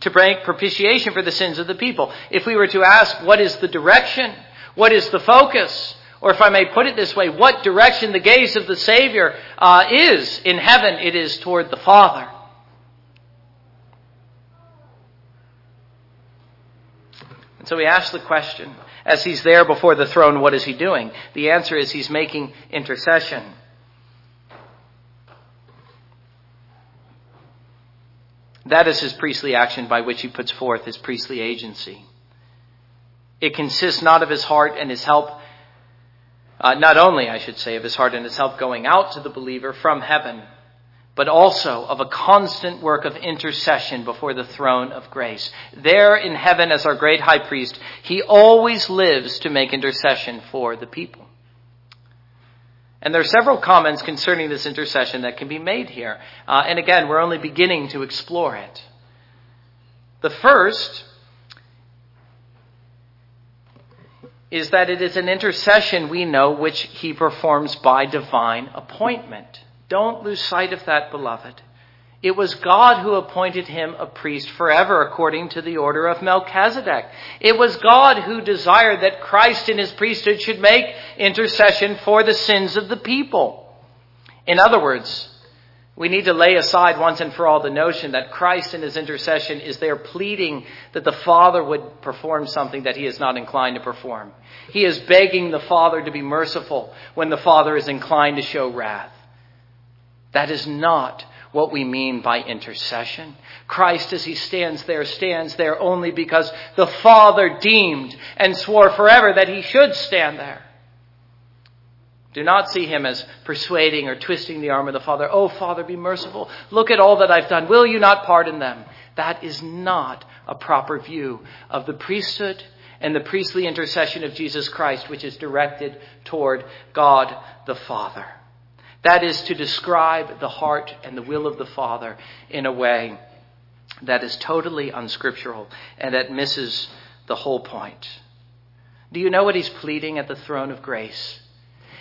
to bring propitiation for the sins of the people. If we were to ask, what is the direction? What is the focus? Or if I may put it this way, what direction the gaze of the Savior uh, is in heaven, it is toward the Father. And so we ask the question, as he's there before the throne, what is he doing? The answer is he's making intercession. That is his priestly action by which he puts forth his priestly agency. It consists not of his heart and his help, uh, not only, I should say, of his heart and his help going out to the believer from heaven, but also of a constant work of intercession before the throne of grace. There in heaven as our great high priest, he always lives to make intercession for the people. And there are several comments concerning this intercession that can be made here. Uh, and again, we're only beginning to explore it. The first is that it is an intercession we know which he performs by divine appointment. Don't lose sight of that, beloved. It was God who appointed him a priest forever according to the order of Melchizedek. It was God who desired that Christ in his priesthood should make intercession for the sins of the people. In other words, we need to lay aside once and for all the notion that Christ in his intercession is there pleading that the Father would perform something that he is not inclined to perform. He is begging the Father to be merciful when the Father is inclined to show wrath. That is not what we mean by intercession. Christ, as he stands there, stands there only because the Father deemed and swore forever that he should stand there. Do not see him as persuading or twisting the arm of the Father. Oh, Father, be merciful. Look at all that I've done. Will you not pardon them? That is not a proper view of the priesthood and the priestly intercession of Jesus Christ, which is directed toward God the Father. That is to describe the heart and the will of the Father in a way that is totally unscriptural and that misses the whole point. Do you know what he's pleading at the throne of grace?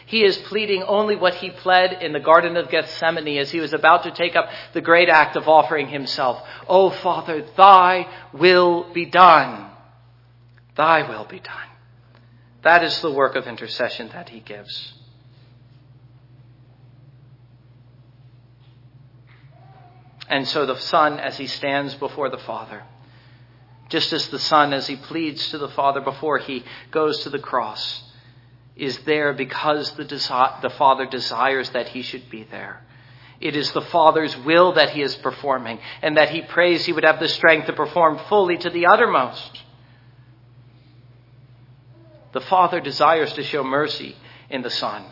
He is pleading only what he pled in the Garden of Gethsemane as he was about to take up the great act of offering himself. Oh, Father, thy will be done. Thy will be done. That is the work of intercession that he gives. And so the Son, as he stands before the Father, just as the Son, as he pleads to the Father before he goes to the cross, is there because the, desi- the Father desires that he should be there. It is the Father's will that he is performing, and that he prays he would have the strength to perform fully to the uttermost. The Father desires to show mercy in the Son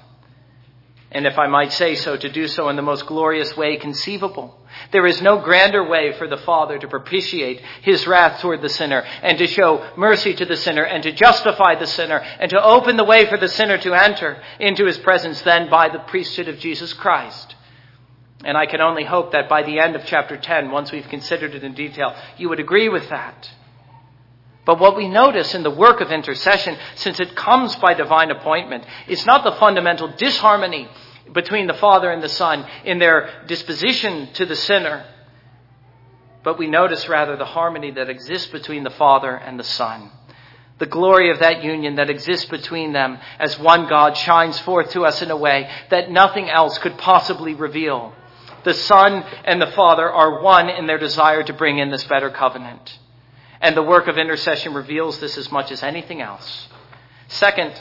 and if I might say so, to do so in the most glorious way conceivable. There is no grander way for the Father to propitiate his wrath toward the sinner and to show mercy to the sinner and to justify the sinner and to open the way for the sinner to enter into his presence than by the priesthood of Jesus Christ. And I can only hope that by the end of chapter 10, once we've considered it in detail, you would agree with that. But what we notice in the work of intercession, since it comes by divine appointment, is not the fundamental disharmony between the Father and the Son in their disposition to the sinner, but we notice rather the harmony that exists between the Father and the Son. The glory of that union that exists between them as one God shines forth to us in a way that nothing else could possibly reveal. The Son and the Father are one in their desire to bring in this better covenant. And the work of intercession reveals this as much as anything else. Second,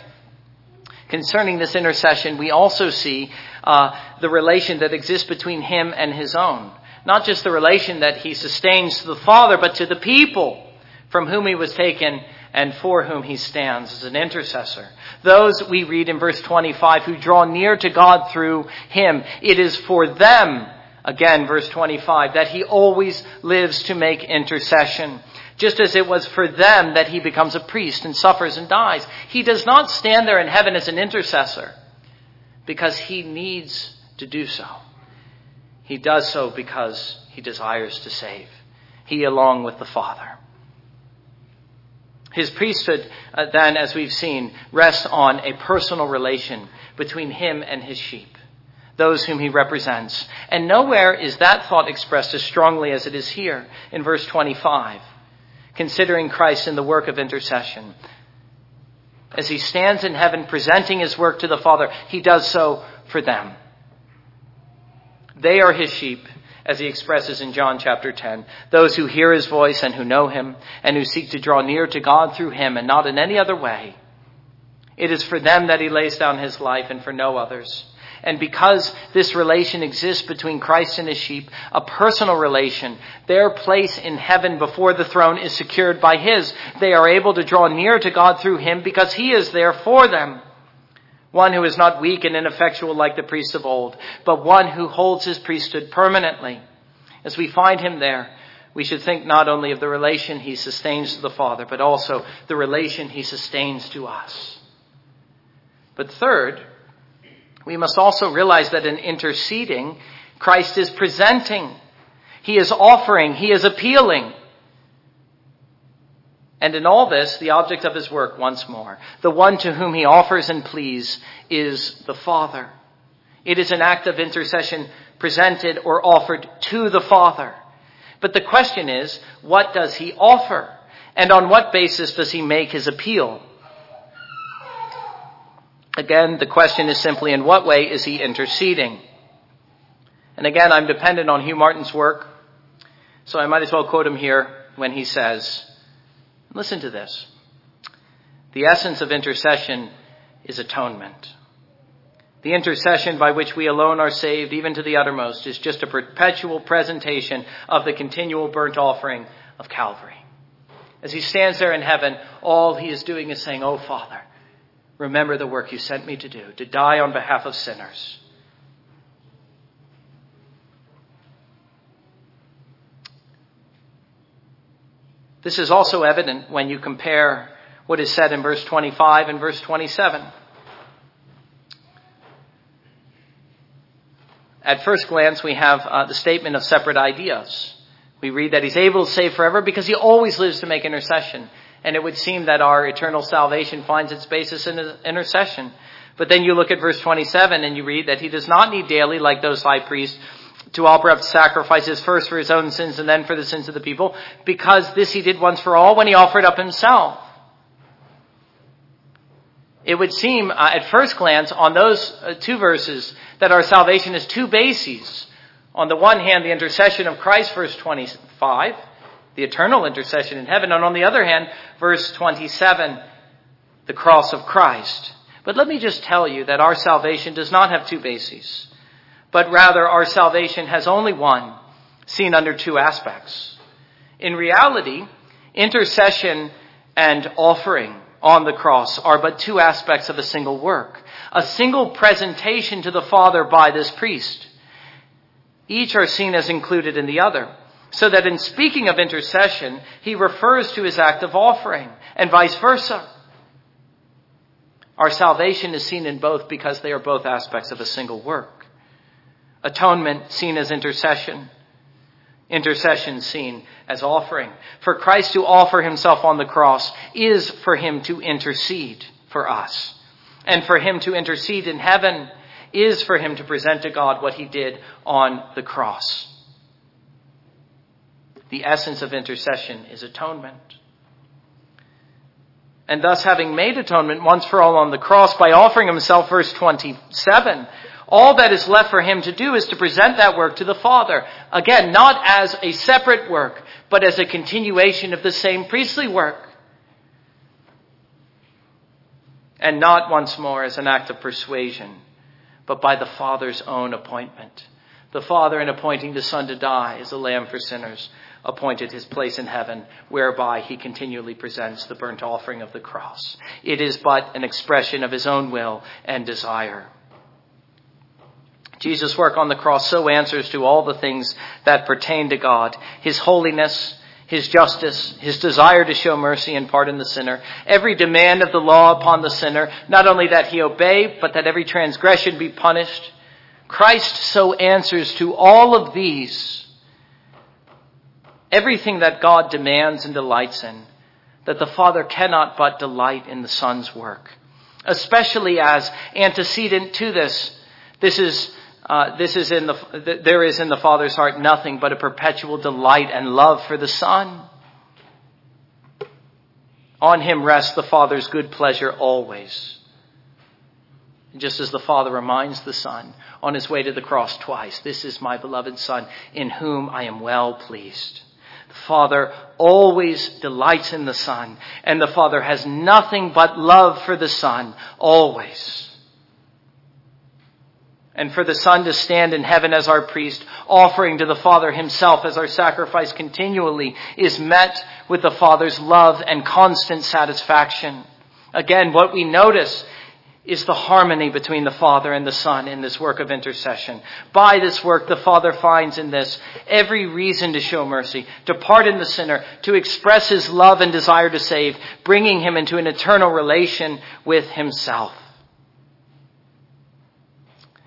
concerning this intercession, we also see uh, the relation that exists between him and his own. Not just the relation that he sustains to the Father, but to the people from whom he was taken and for whom he stands as an intercessor. Those we read in verse 25 who draw near to God through him. It is for them, again, verse 25, that he always lives to make intercession just as it was for them that he becomes a priest and suffers and dies. He does not stand there in heaven as an intercessor because he needs to do so. He does so because he desires to save. He along with the Father. His priesthood, uh, then, as we've seen, rests on a personal relation between him and his sheep, those whom he represents. And nowhere is that thought expressed as strongly as it is here in verse 25 considering Christ in the work of intercession. As he stands in heaven presenting his work to the Father, he does so for them. They are his sheep, as he expresses in John chapter 10. Those who hear his voice and who know him and who seek to draw near to God through him and not in any other way. It is for them that he lays down his life and for no others. And because this relation exists between Christ and his sheep, a personal relation, their place in heaven before the throne is secured by his. They are able to draw near to God through him because he is there for them. One who is not weak and ineffectual like the priests of old, but one who holds his priesthood permanently. As we find him there, we should think not only of the relation he sustains to the Father, but also the relation he sustains to us. But third, we must also realize that in interceding, Christ is presenting. He is offering. He is appealing. And in all this, the object of his work, once more, the one to whom he offers and pleads, is the Father. It is an act of intercession presented or offered to the Father. But the question is, what does he offer? And on what basis does he make his appeal? Again, the question is simply in what way is he interceding? And again, I'm dependent on Hugh Martin's work, so I might as well quote him here when he says, listen to this. The essence of intercession is atonement. The intercession by which we alone are saved, even to the uttermost, is just a perpetual presentation of the continual burnt offering of Calvary. As he stands there in heaven, all he is doing is saying, Oh, Father, remember the work you sent me to do, to die on behalf of sinners. This is also evident when you compare what is said in verse 25 and verse 27. At first glance, we have uh, the statement of separate ideas. We read that he's able to save forever because he always lives to make intercession. And it would seem that our eternal salvation finds its basis in intercession. But then you look at verse 27 and you read that he does not need daily, like those high priests, to offer up sacrifices first for his own sins and then for the sins of the people, because this he did once for all when he offered up himself. It would seem uh, at first glance on those uh, two verses that our salvation has two bases. On the one hand, the intercession of Christ, verse 25, the eternal intercession in heaven, and on the other hand, verse 27, the cross of Christ. But let me just tell you that our salvation does not have two bases but rather our salvation has only one, seen under two aspects. In reality, intercession and offering on the cross are but two aspects of a single work, a single presentation to the Father by this priest. Each are seen as included in the other, so that in speaking of intercession, he refers to his act of offering, and vice versa. Our salvation is seen in both because they are both aspects of a single work. Atonement seen as intercession. Intercession seen as offering. For Christ to offer himself on the cross is for him to intercede for us. And for him to intercede in heaven is for him to present to God what he did on the cross. The essence of intercession is atonement. And thus, having made atonement once for all on the cross by offering himself, verse 27, all that is left for him to do is to present that work to the Father. Again, not as a separate work, but as a continuation of the same priestly work. And not once more as an act of persuasion, but by the Father's own appointment. The Father, in appointing the Son to die as a lamb for sinners, appointed his place in heaven, whereby he continually presents the burnt offering of the cross. It is but an expression of his own will and desire. Jesus' work on the cross so answers to all the things that pertain to God His holiness, His justice, His desire to show mercy and pardon the sinner, every demand of the law upon the sinner, not only that he obey, but that every transgression be punished. Christ so answers to all of these, everything that God demands and delights in, that the Father cannot but delight in the Son's work. Especially as antecedent to this, this is uh, this is in the, there is in the Father's heart nothing but a perpetual delight and love for the Son. On him rests the Father's good pleasure always. Just as the Father reminds the Son on his way to the cross twice, this is my beloved Son in whom I am well pleased. The Father always delights in the Son, and the Father has nothing but love for the Son always and for the Son to stand in heaven as our priest, offering to the Father himself as our sacrifice continually, is met with the Father's love and constant satisfaction. Again, what we notice is the harmony between the Father and the Son in this work of intercession. By this work, the Father finds in this every reason to show mercy, to pardon the sinner, to express his love and desire to save, bringing him into an eternal relation with himself.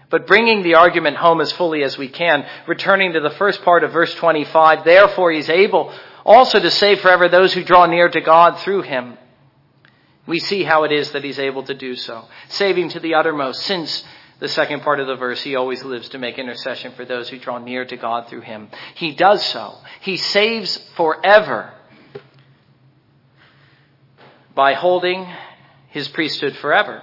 But bringing the argument home as fully as we can, returning to the first part of verse 25, therefore he's able also to save forever those who draw near to God through him. We see how it is that he's able to do so, saving to the uttermost, since the second part of the verse, he always lives to make intercession for those who draw near to God through him. He does so. He saves forever by holding his priesthood forever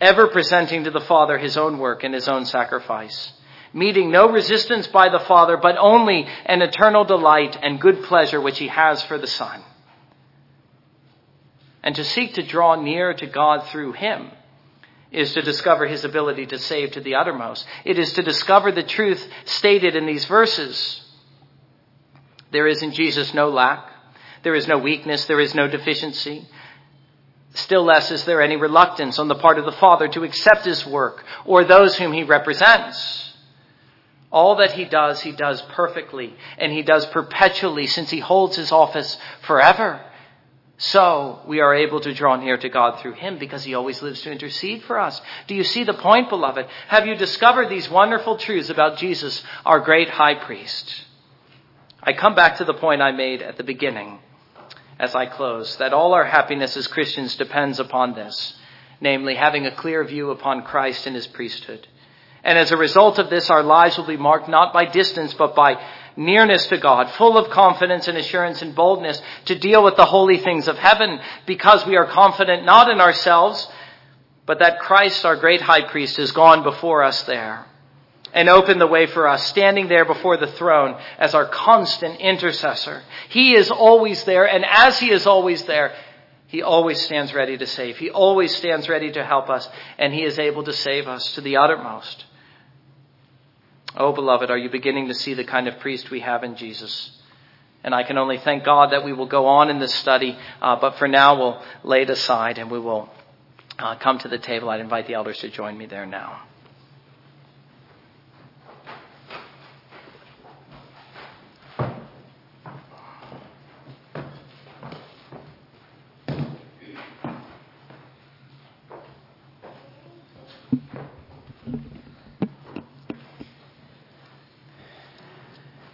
ever presenting to the Father his own work and his own sacrifice, meeting no resistance by the Father, but only an eternal delight and good pleasure which he has for the Son. And to seek to draw near to God through him is to discover his ability to save to the uttermost. It is to discover the truth stated in these verses. There is in Jesus no lack. There is no weakness. There is no deficiency. Still less is there any reluctance on the part of the Father to accept his work or those whom he represents. All that he does, he does perfectly, and he does perpetually since he holds his office forever. So we are able to draw near to God through him because he always lives to intercede for us. Do you see the point, beloved? Have you discovered these wonderful truths about Jesus, our great high priest? I come back to the point I made at the beginning as I close that all our happiness as Christians depends upon this, namely having a clear view upon Christ and his priesthood. And as a result of this, our lives will be marked not by distance, but by nearness to God, full of confidence and assurance and boldness to deal with the holy things of heaven, because we are confident not in ourselves, but that Christ, our great high priest, has gone before us there and opened the way for us, standing there before the throne as our constant intercessor. He is always there, and as He is always there, He always stands ready to save. He always stands ready to help us, and He is able to save us to the uttermost. Oh, beloved, are you beginning to see the kind of priest we have in Jesus? And I can only thank God that we will go on in this study, uh, but for now we'll lay it aside and we will uh, come to the table. I'd invite the elders to join me there now.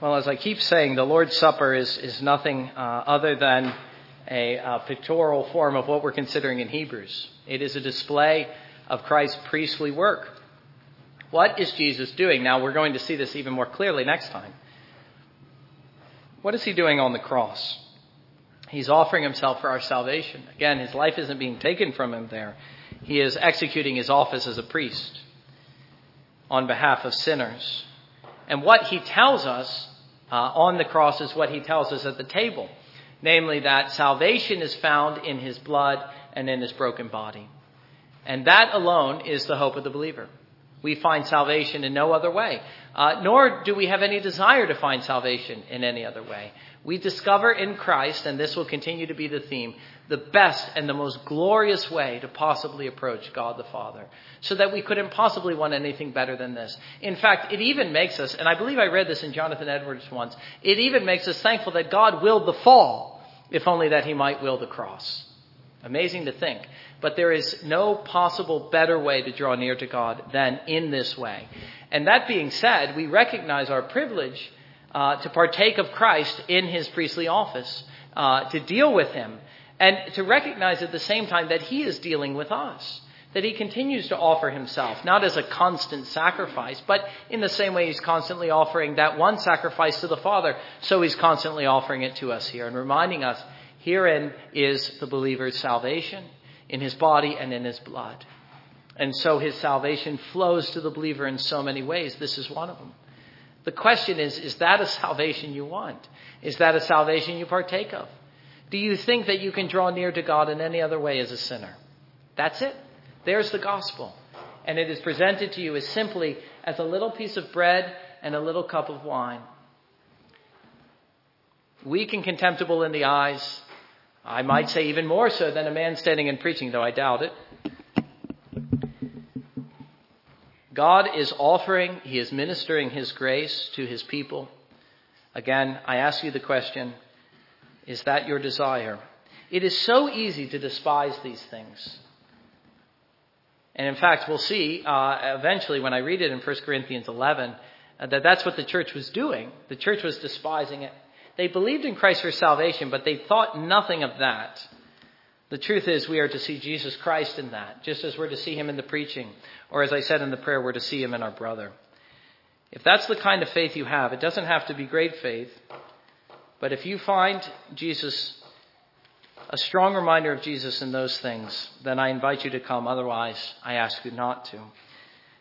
Well, as I keep saying, the Lord's Supper is, is nothing uh, other than a uh, pictorial form of what we're considering in Hebrews. It is a display of Christ's priestly work. What is Jesus doing? Now, we're going to see this even more clearly next time. What is he doing on the cross? He's offering himself for our salvation. Again, his life isn't being taken from him there. He is executing his office as a priest on behalf of sinners. And what he tells us uh, on the cross is what he tells us at the table namely, that salvation is found in his blood and in his broken body. And that alone is the hope of the believer. We find salvation in no other way, uh, nor do we have any desire to find salvation in any other way. We discover in Christ, and this will continue to be the theme, the best and the most glorious way to possibly approach God the Father, so that we couldn't possibly want anything better than this. In fact, it even makes us, and I believe I read this in Jonathan Edwards once, it even makes us thankful that God willed the fall, if only that he might will the cross. Amazing to think. But there is no possible better way to draw near to God than in this way. And that being said, we recognize our privilege uh, to partake of Christ in his priestly office, uh, to deal with him and to recognize at the same time that He is dealing with us. That He continues to offer Himself, not as a constant sacrifice, but in the same way He's constantly offering that one sacrifice to the Father, so He's constantly offering it to us here and reminding us herein is the believer's salvation, in His body and in His blood. And so His salvation flows to the believer in so many ways. This is one of them. The question is, is that a salvation you want? Is that a salvation you partake of? Do you think that you can draw near to God in any other way as a sinner? That's it. There's the gospel. And it is presented to you as simply as a little piece of bread and a little cup of wine. Weak and contemptible in the eyes, I might say even more so than a man standing and preaching, though I doubt it. God is offering, He is ministering His grace to His people. Again, I ask you the question is that your desire? It is so easy to despise these things. And in fact, we'll see uh, eventually when I read it in 1 Corinthians 11 uh, that that's what the church was doing. The church was despising it. They believed in Christ for salvation, but they thought nothing of that. The truth is, we are to see Jesus Christ in that, just as we're to see him in the preaching, or as I said in the prayer, we're to see him in our brother. If that's the kind of faith you have, it doesn't have to be great faith. But if you find Jesus, a strong reminder of Jesus in those things, then I invite you to come. Otherwise, I ask you not to.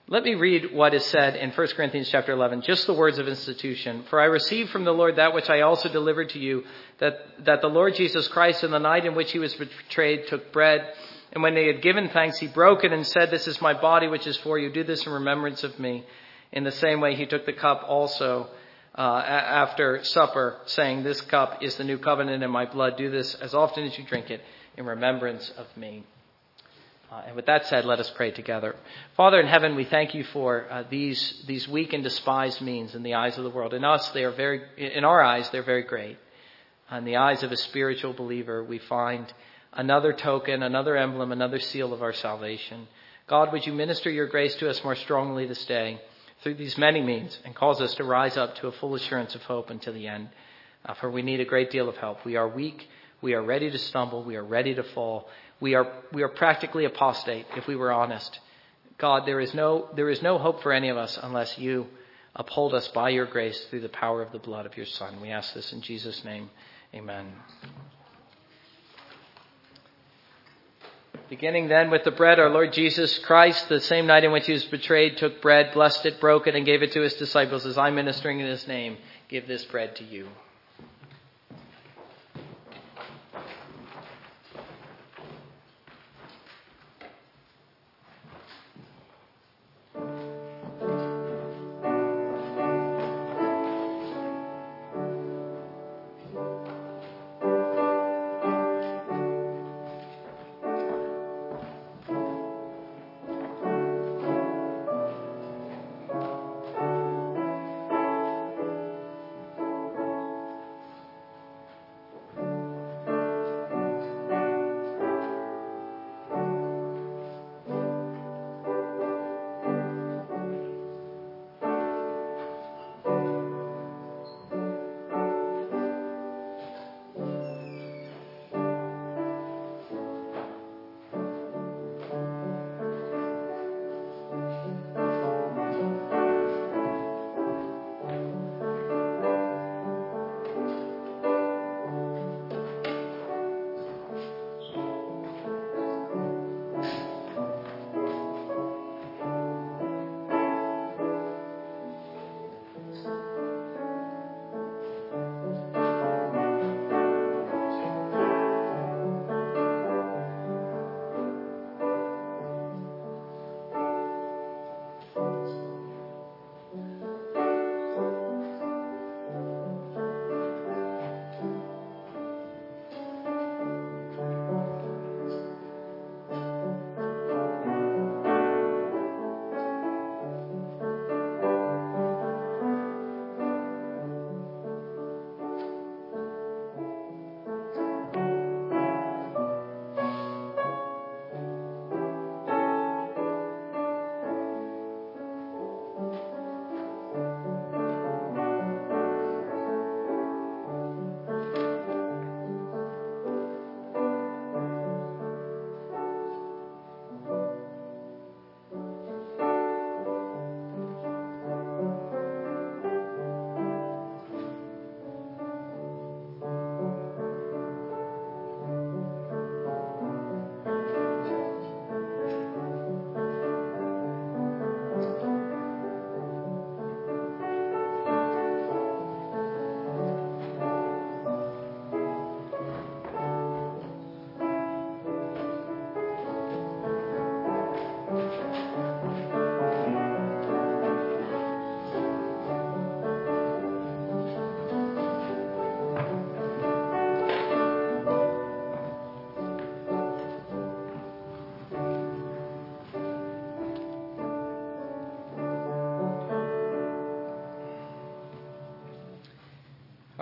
Let me read what is said in 1 Corinthians chapter 11, just the words of institution. For I received from the Lord that which I also delivered to you, that, that the Lord Jesus Christ in the night in which he was betrayed took bread, And when they had given thanks, he broke it and said, This is my body, which is for you. Do this in remembrance of me. In the same way, he took the cup also uh, after supper, saying, This cup is the new covenant in my blood. Do this as often as you drink it in remembrance of me. Uh, and with that said, let us pray together. Father in heaven, we thank you for uh, these these weak and despised means in the eyes of the world. In us, they are very in our eyes, they're very great. In the eyes of a spiritual believer, we find another token, another emblem, another seal of our salvation. God, would you minister your grace to us more strongly this day through these many means and cause us to rise up to a full assurance of hope until the end? Uh, for we need a great deal of help. We are weak. We are ready to stumble. We are ready to fall. We are, we are practically apostate if we were honest. God, there is, no, there is no hope for any of us unless you uphold us by your grace through the power of the blood of your Son. We ask this in Jesus' name. Amen. Beginning then with the bread, our Lord Jesus Christ, the same night in which he was betrayed, took bread, blessed it, broke it, and gave it to his disciples. As I'm ministering in his name, give this bread to you.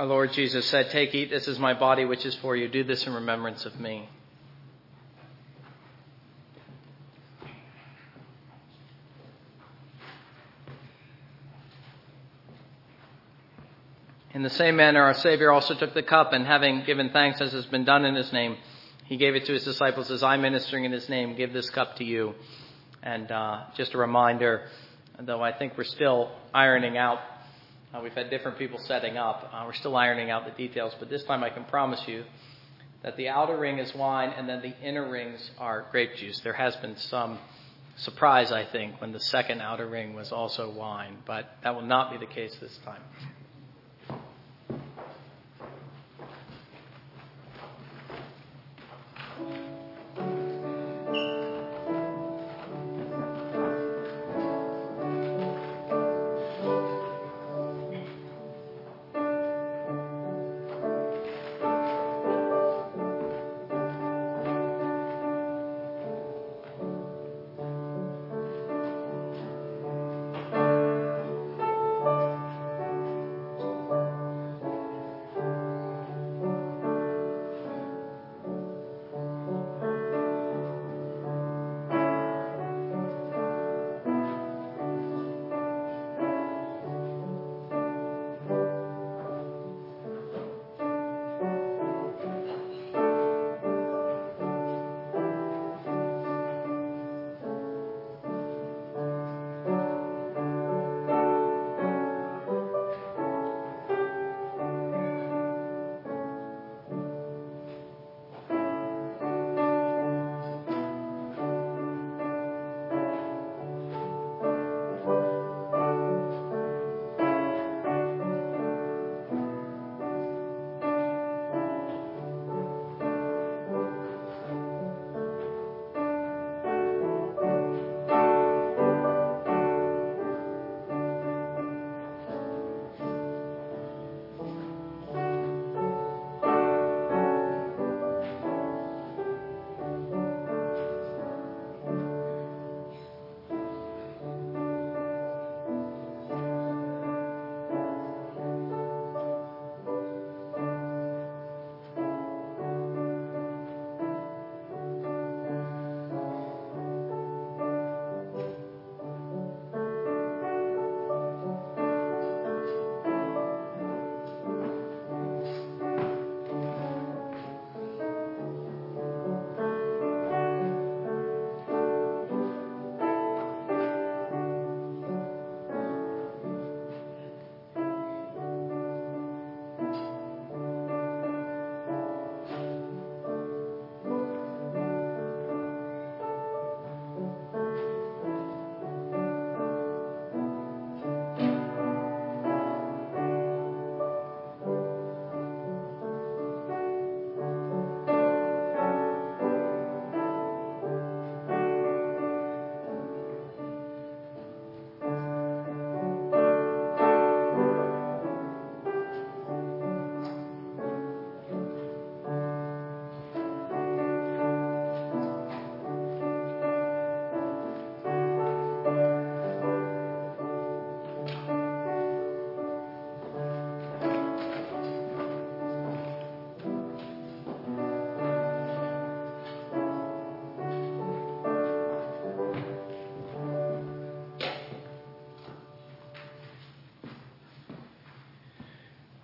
Our Lord Jesus said, Take, eat, this is my body which is for you. Do this in remembrance of me. In the same manner, our Savior also took the cup, and having given thanks as has been done in his name, he gave it to his disciples as I'm ministering in his name. Give this cup to you. And uh, just a reminder, though I think we're still ironing out uh, we've had different people setting up. Uh, we're still ironing out the details, but this time I can promise you that the outer ring is wine and then the inner rings are grape juice. There has been some surprise, I think, when the second outer ring was also wine, but that will not be the case this time.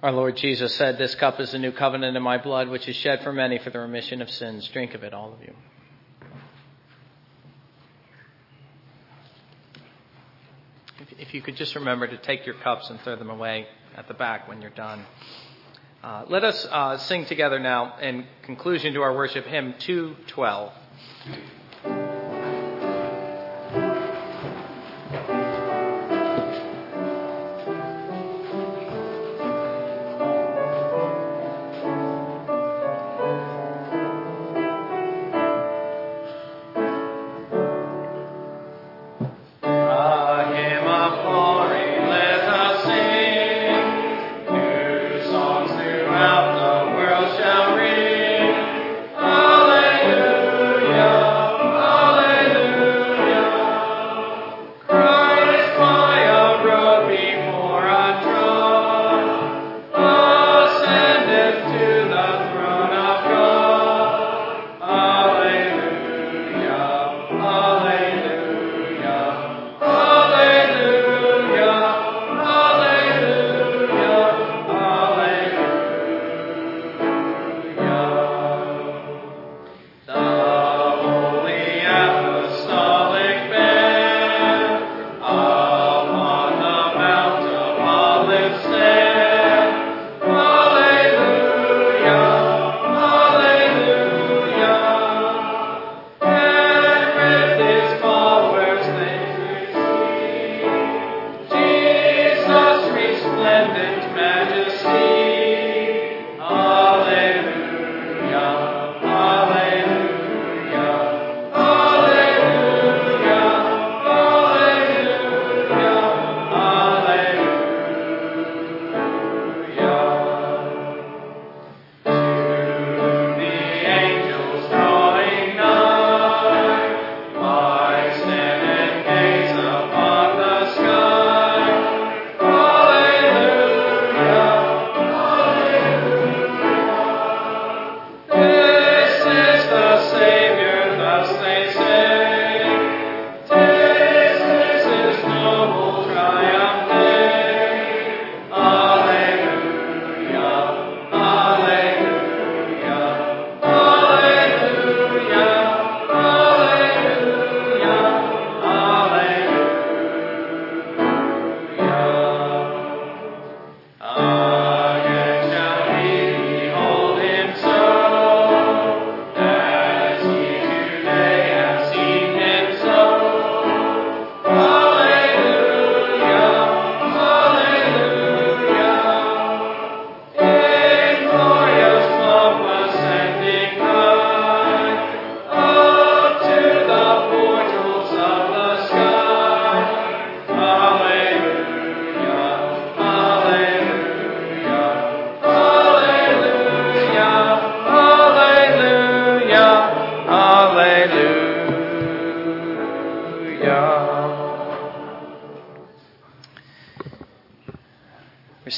Our Lord Jesus said, This cup is the new covenant in my blood, which is shed for many for the remission of sins. Drink of it, all of you. If, you could just remember to take your cups and throw them away at the back when you're done. Uh, let us uh, sing together now in conclusion to our worship hymn 212.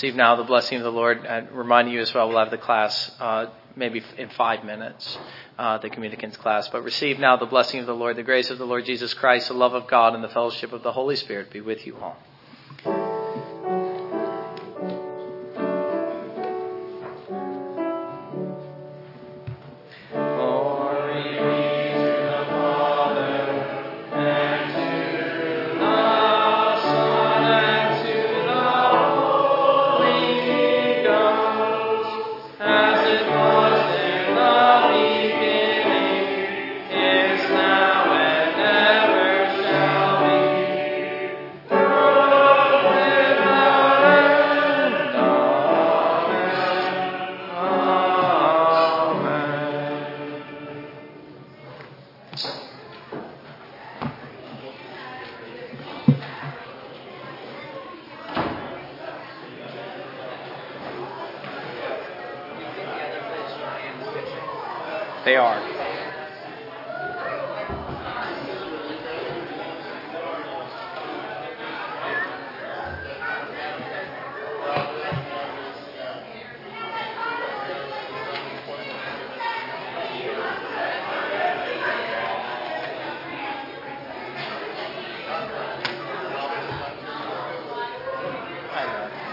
Receive now the blessing of the Lord. And remind you as well, we'll have the class uh, maybe in five minutes, uh, the communicants class. But receive now the blessing of the Lord, the grace of the Lord Jesus Christ, the love of God, and the fellowship of the Holy Spirit be with you all.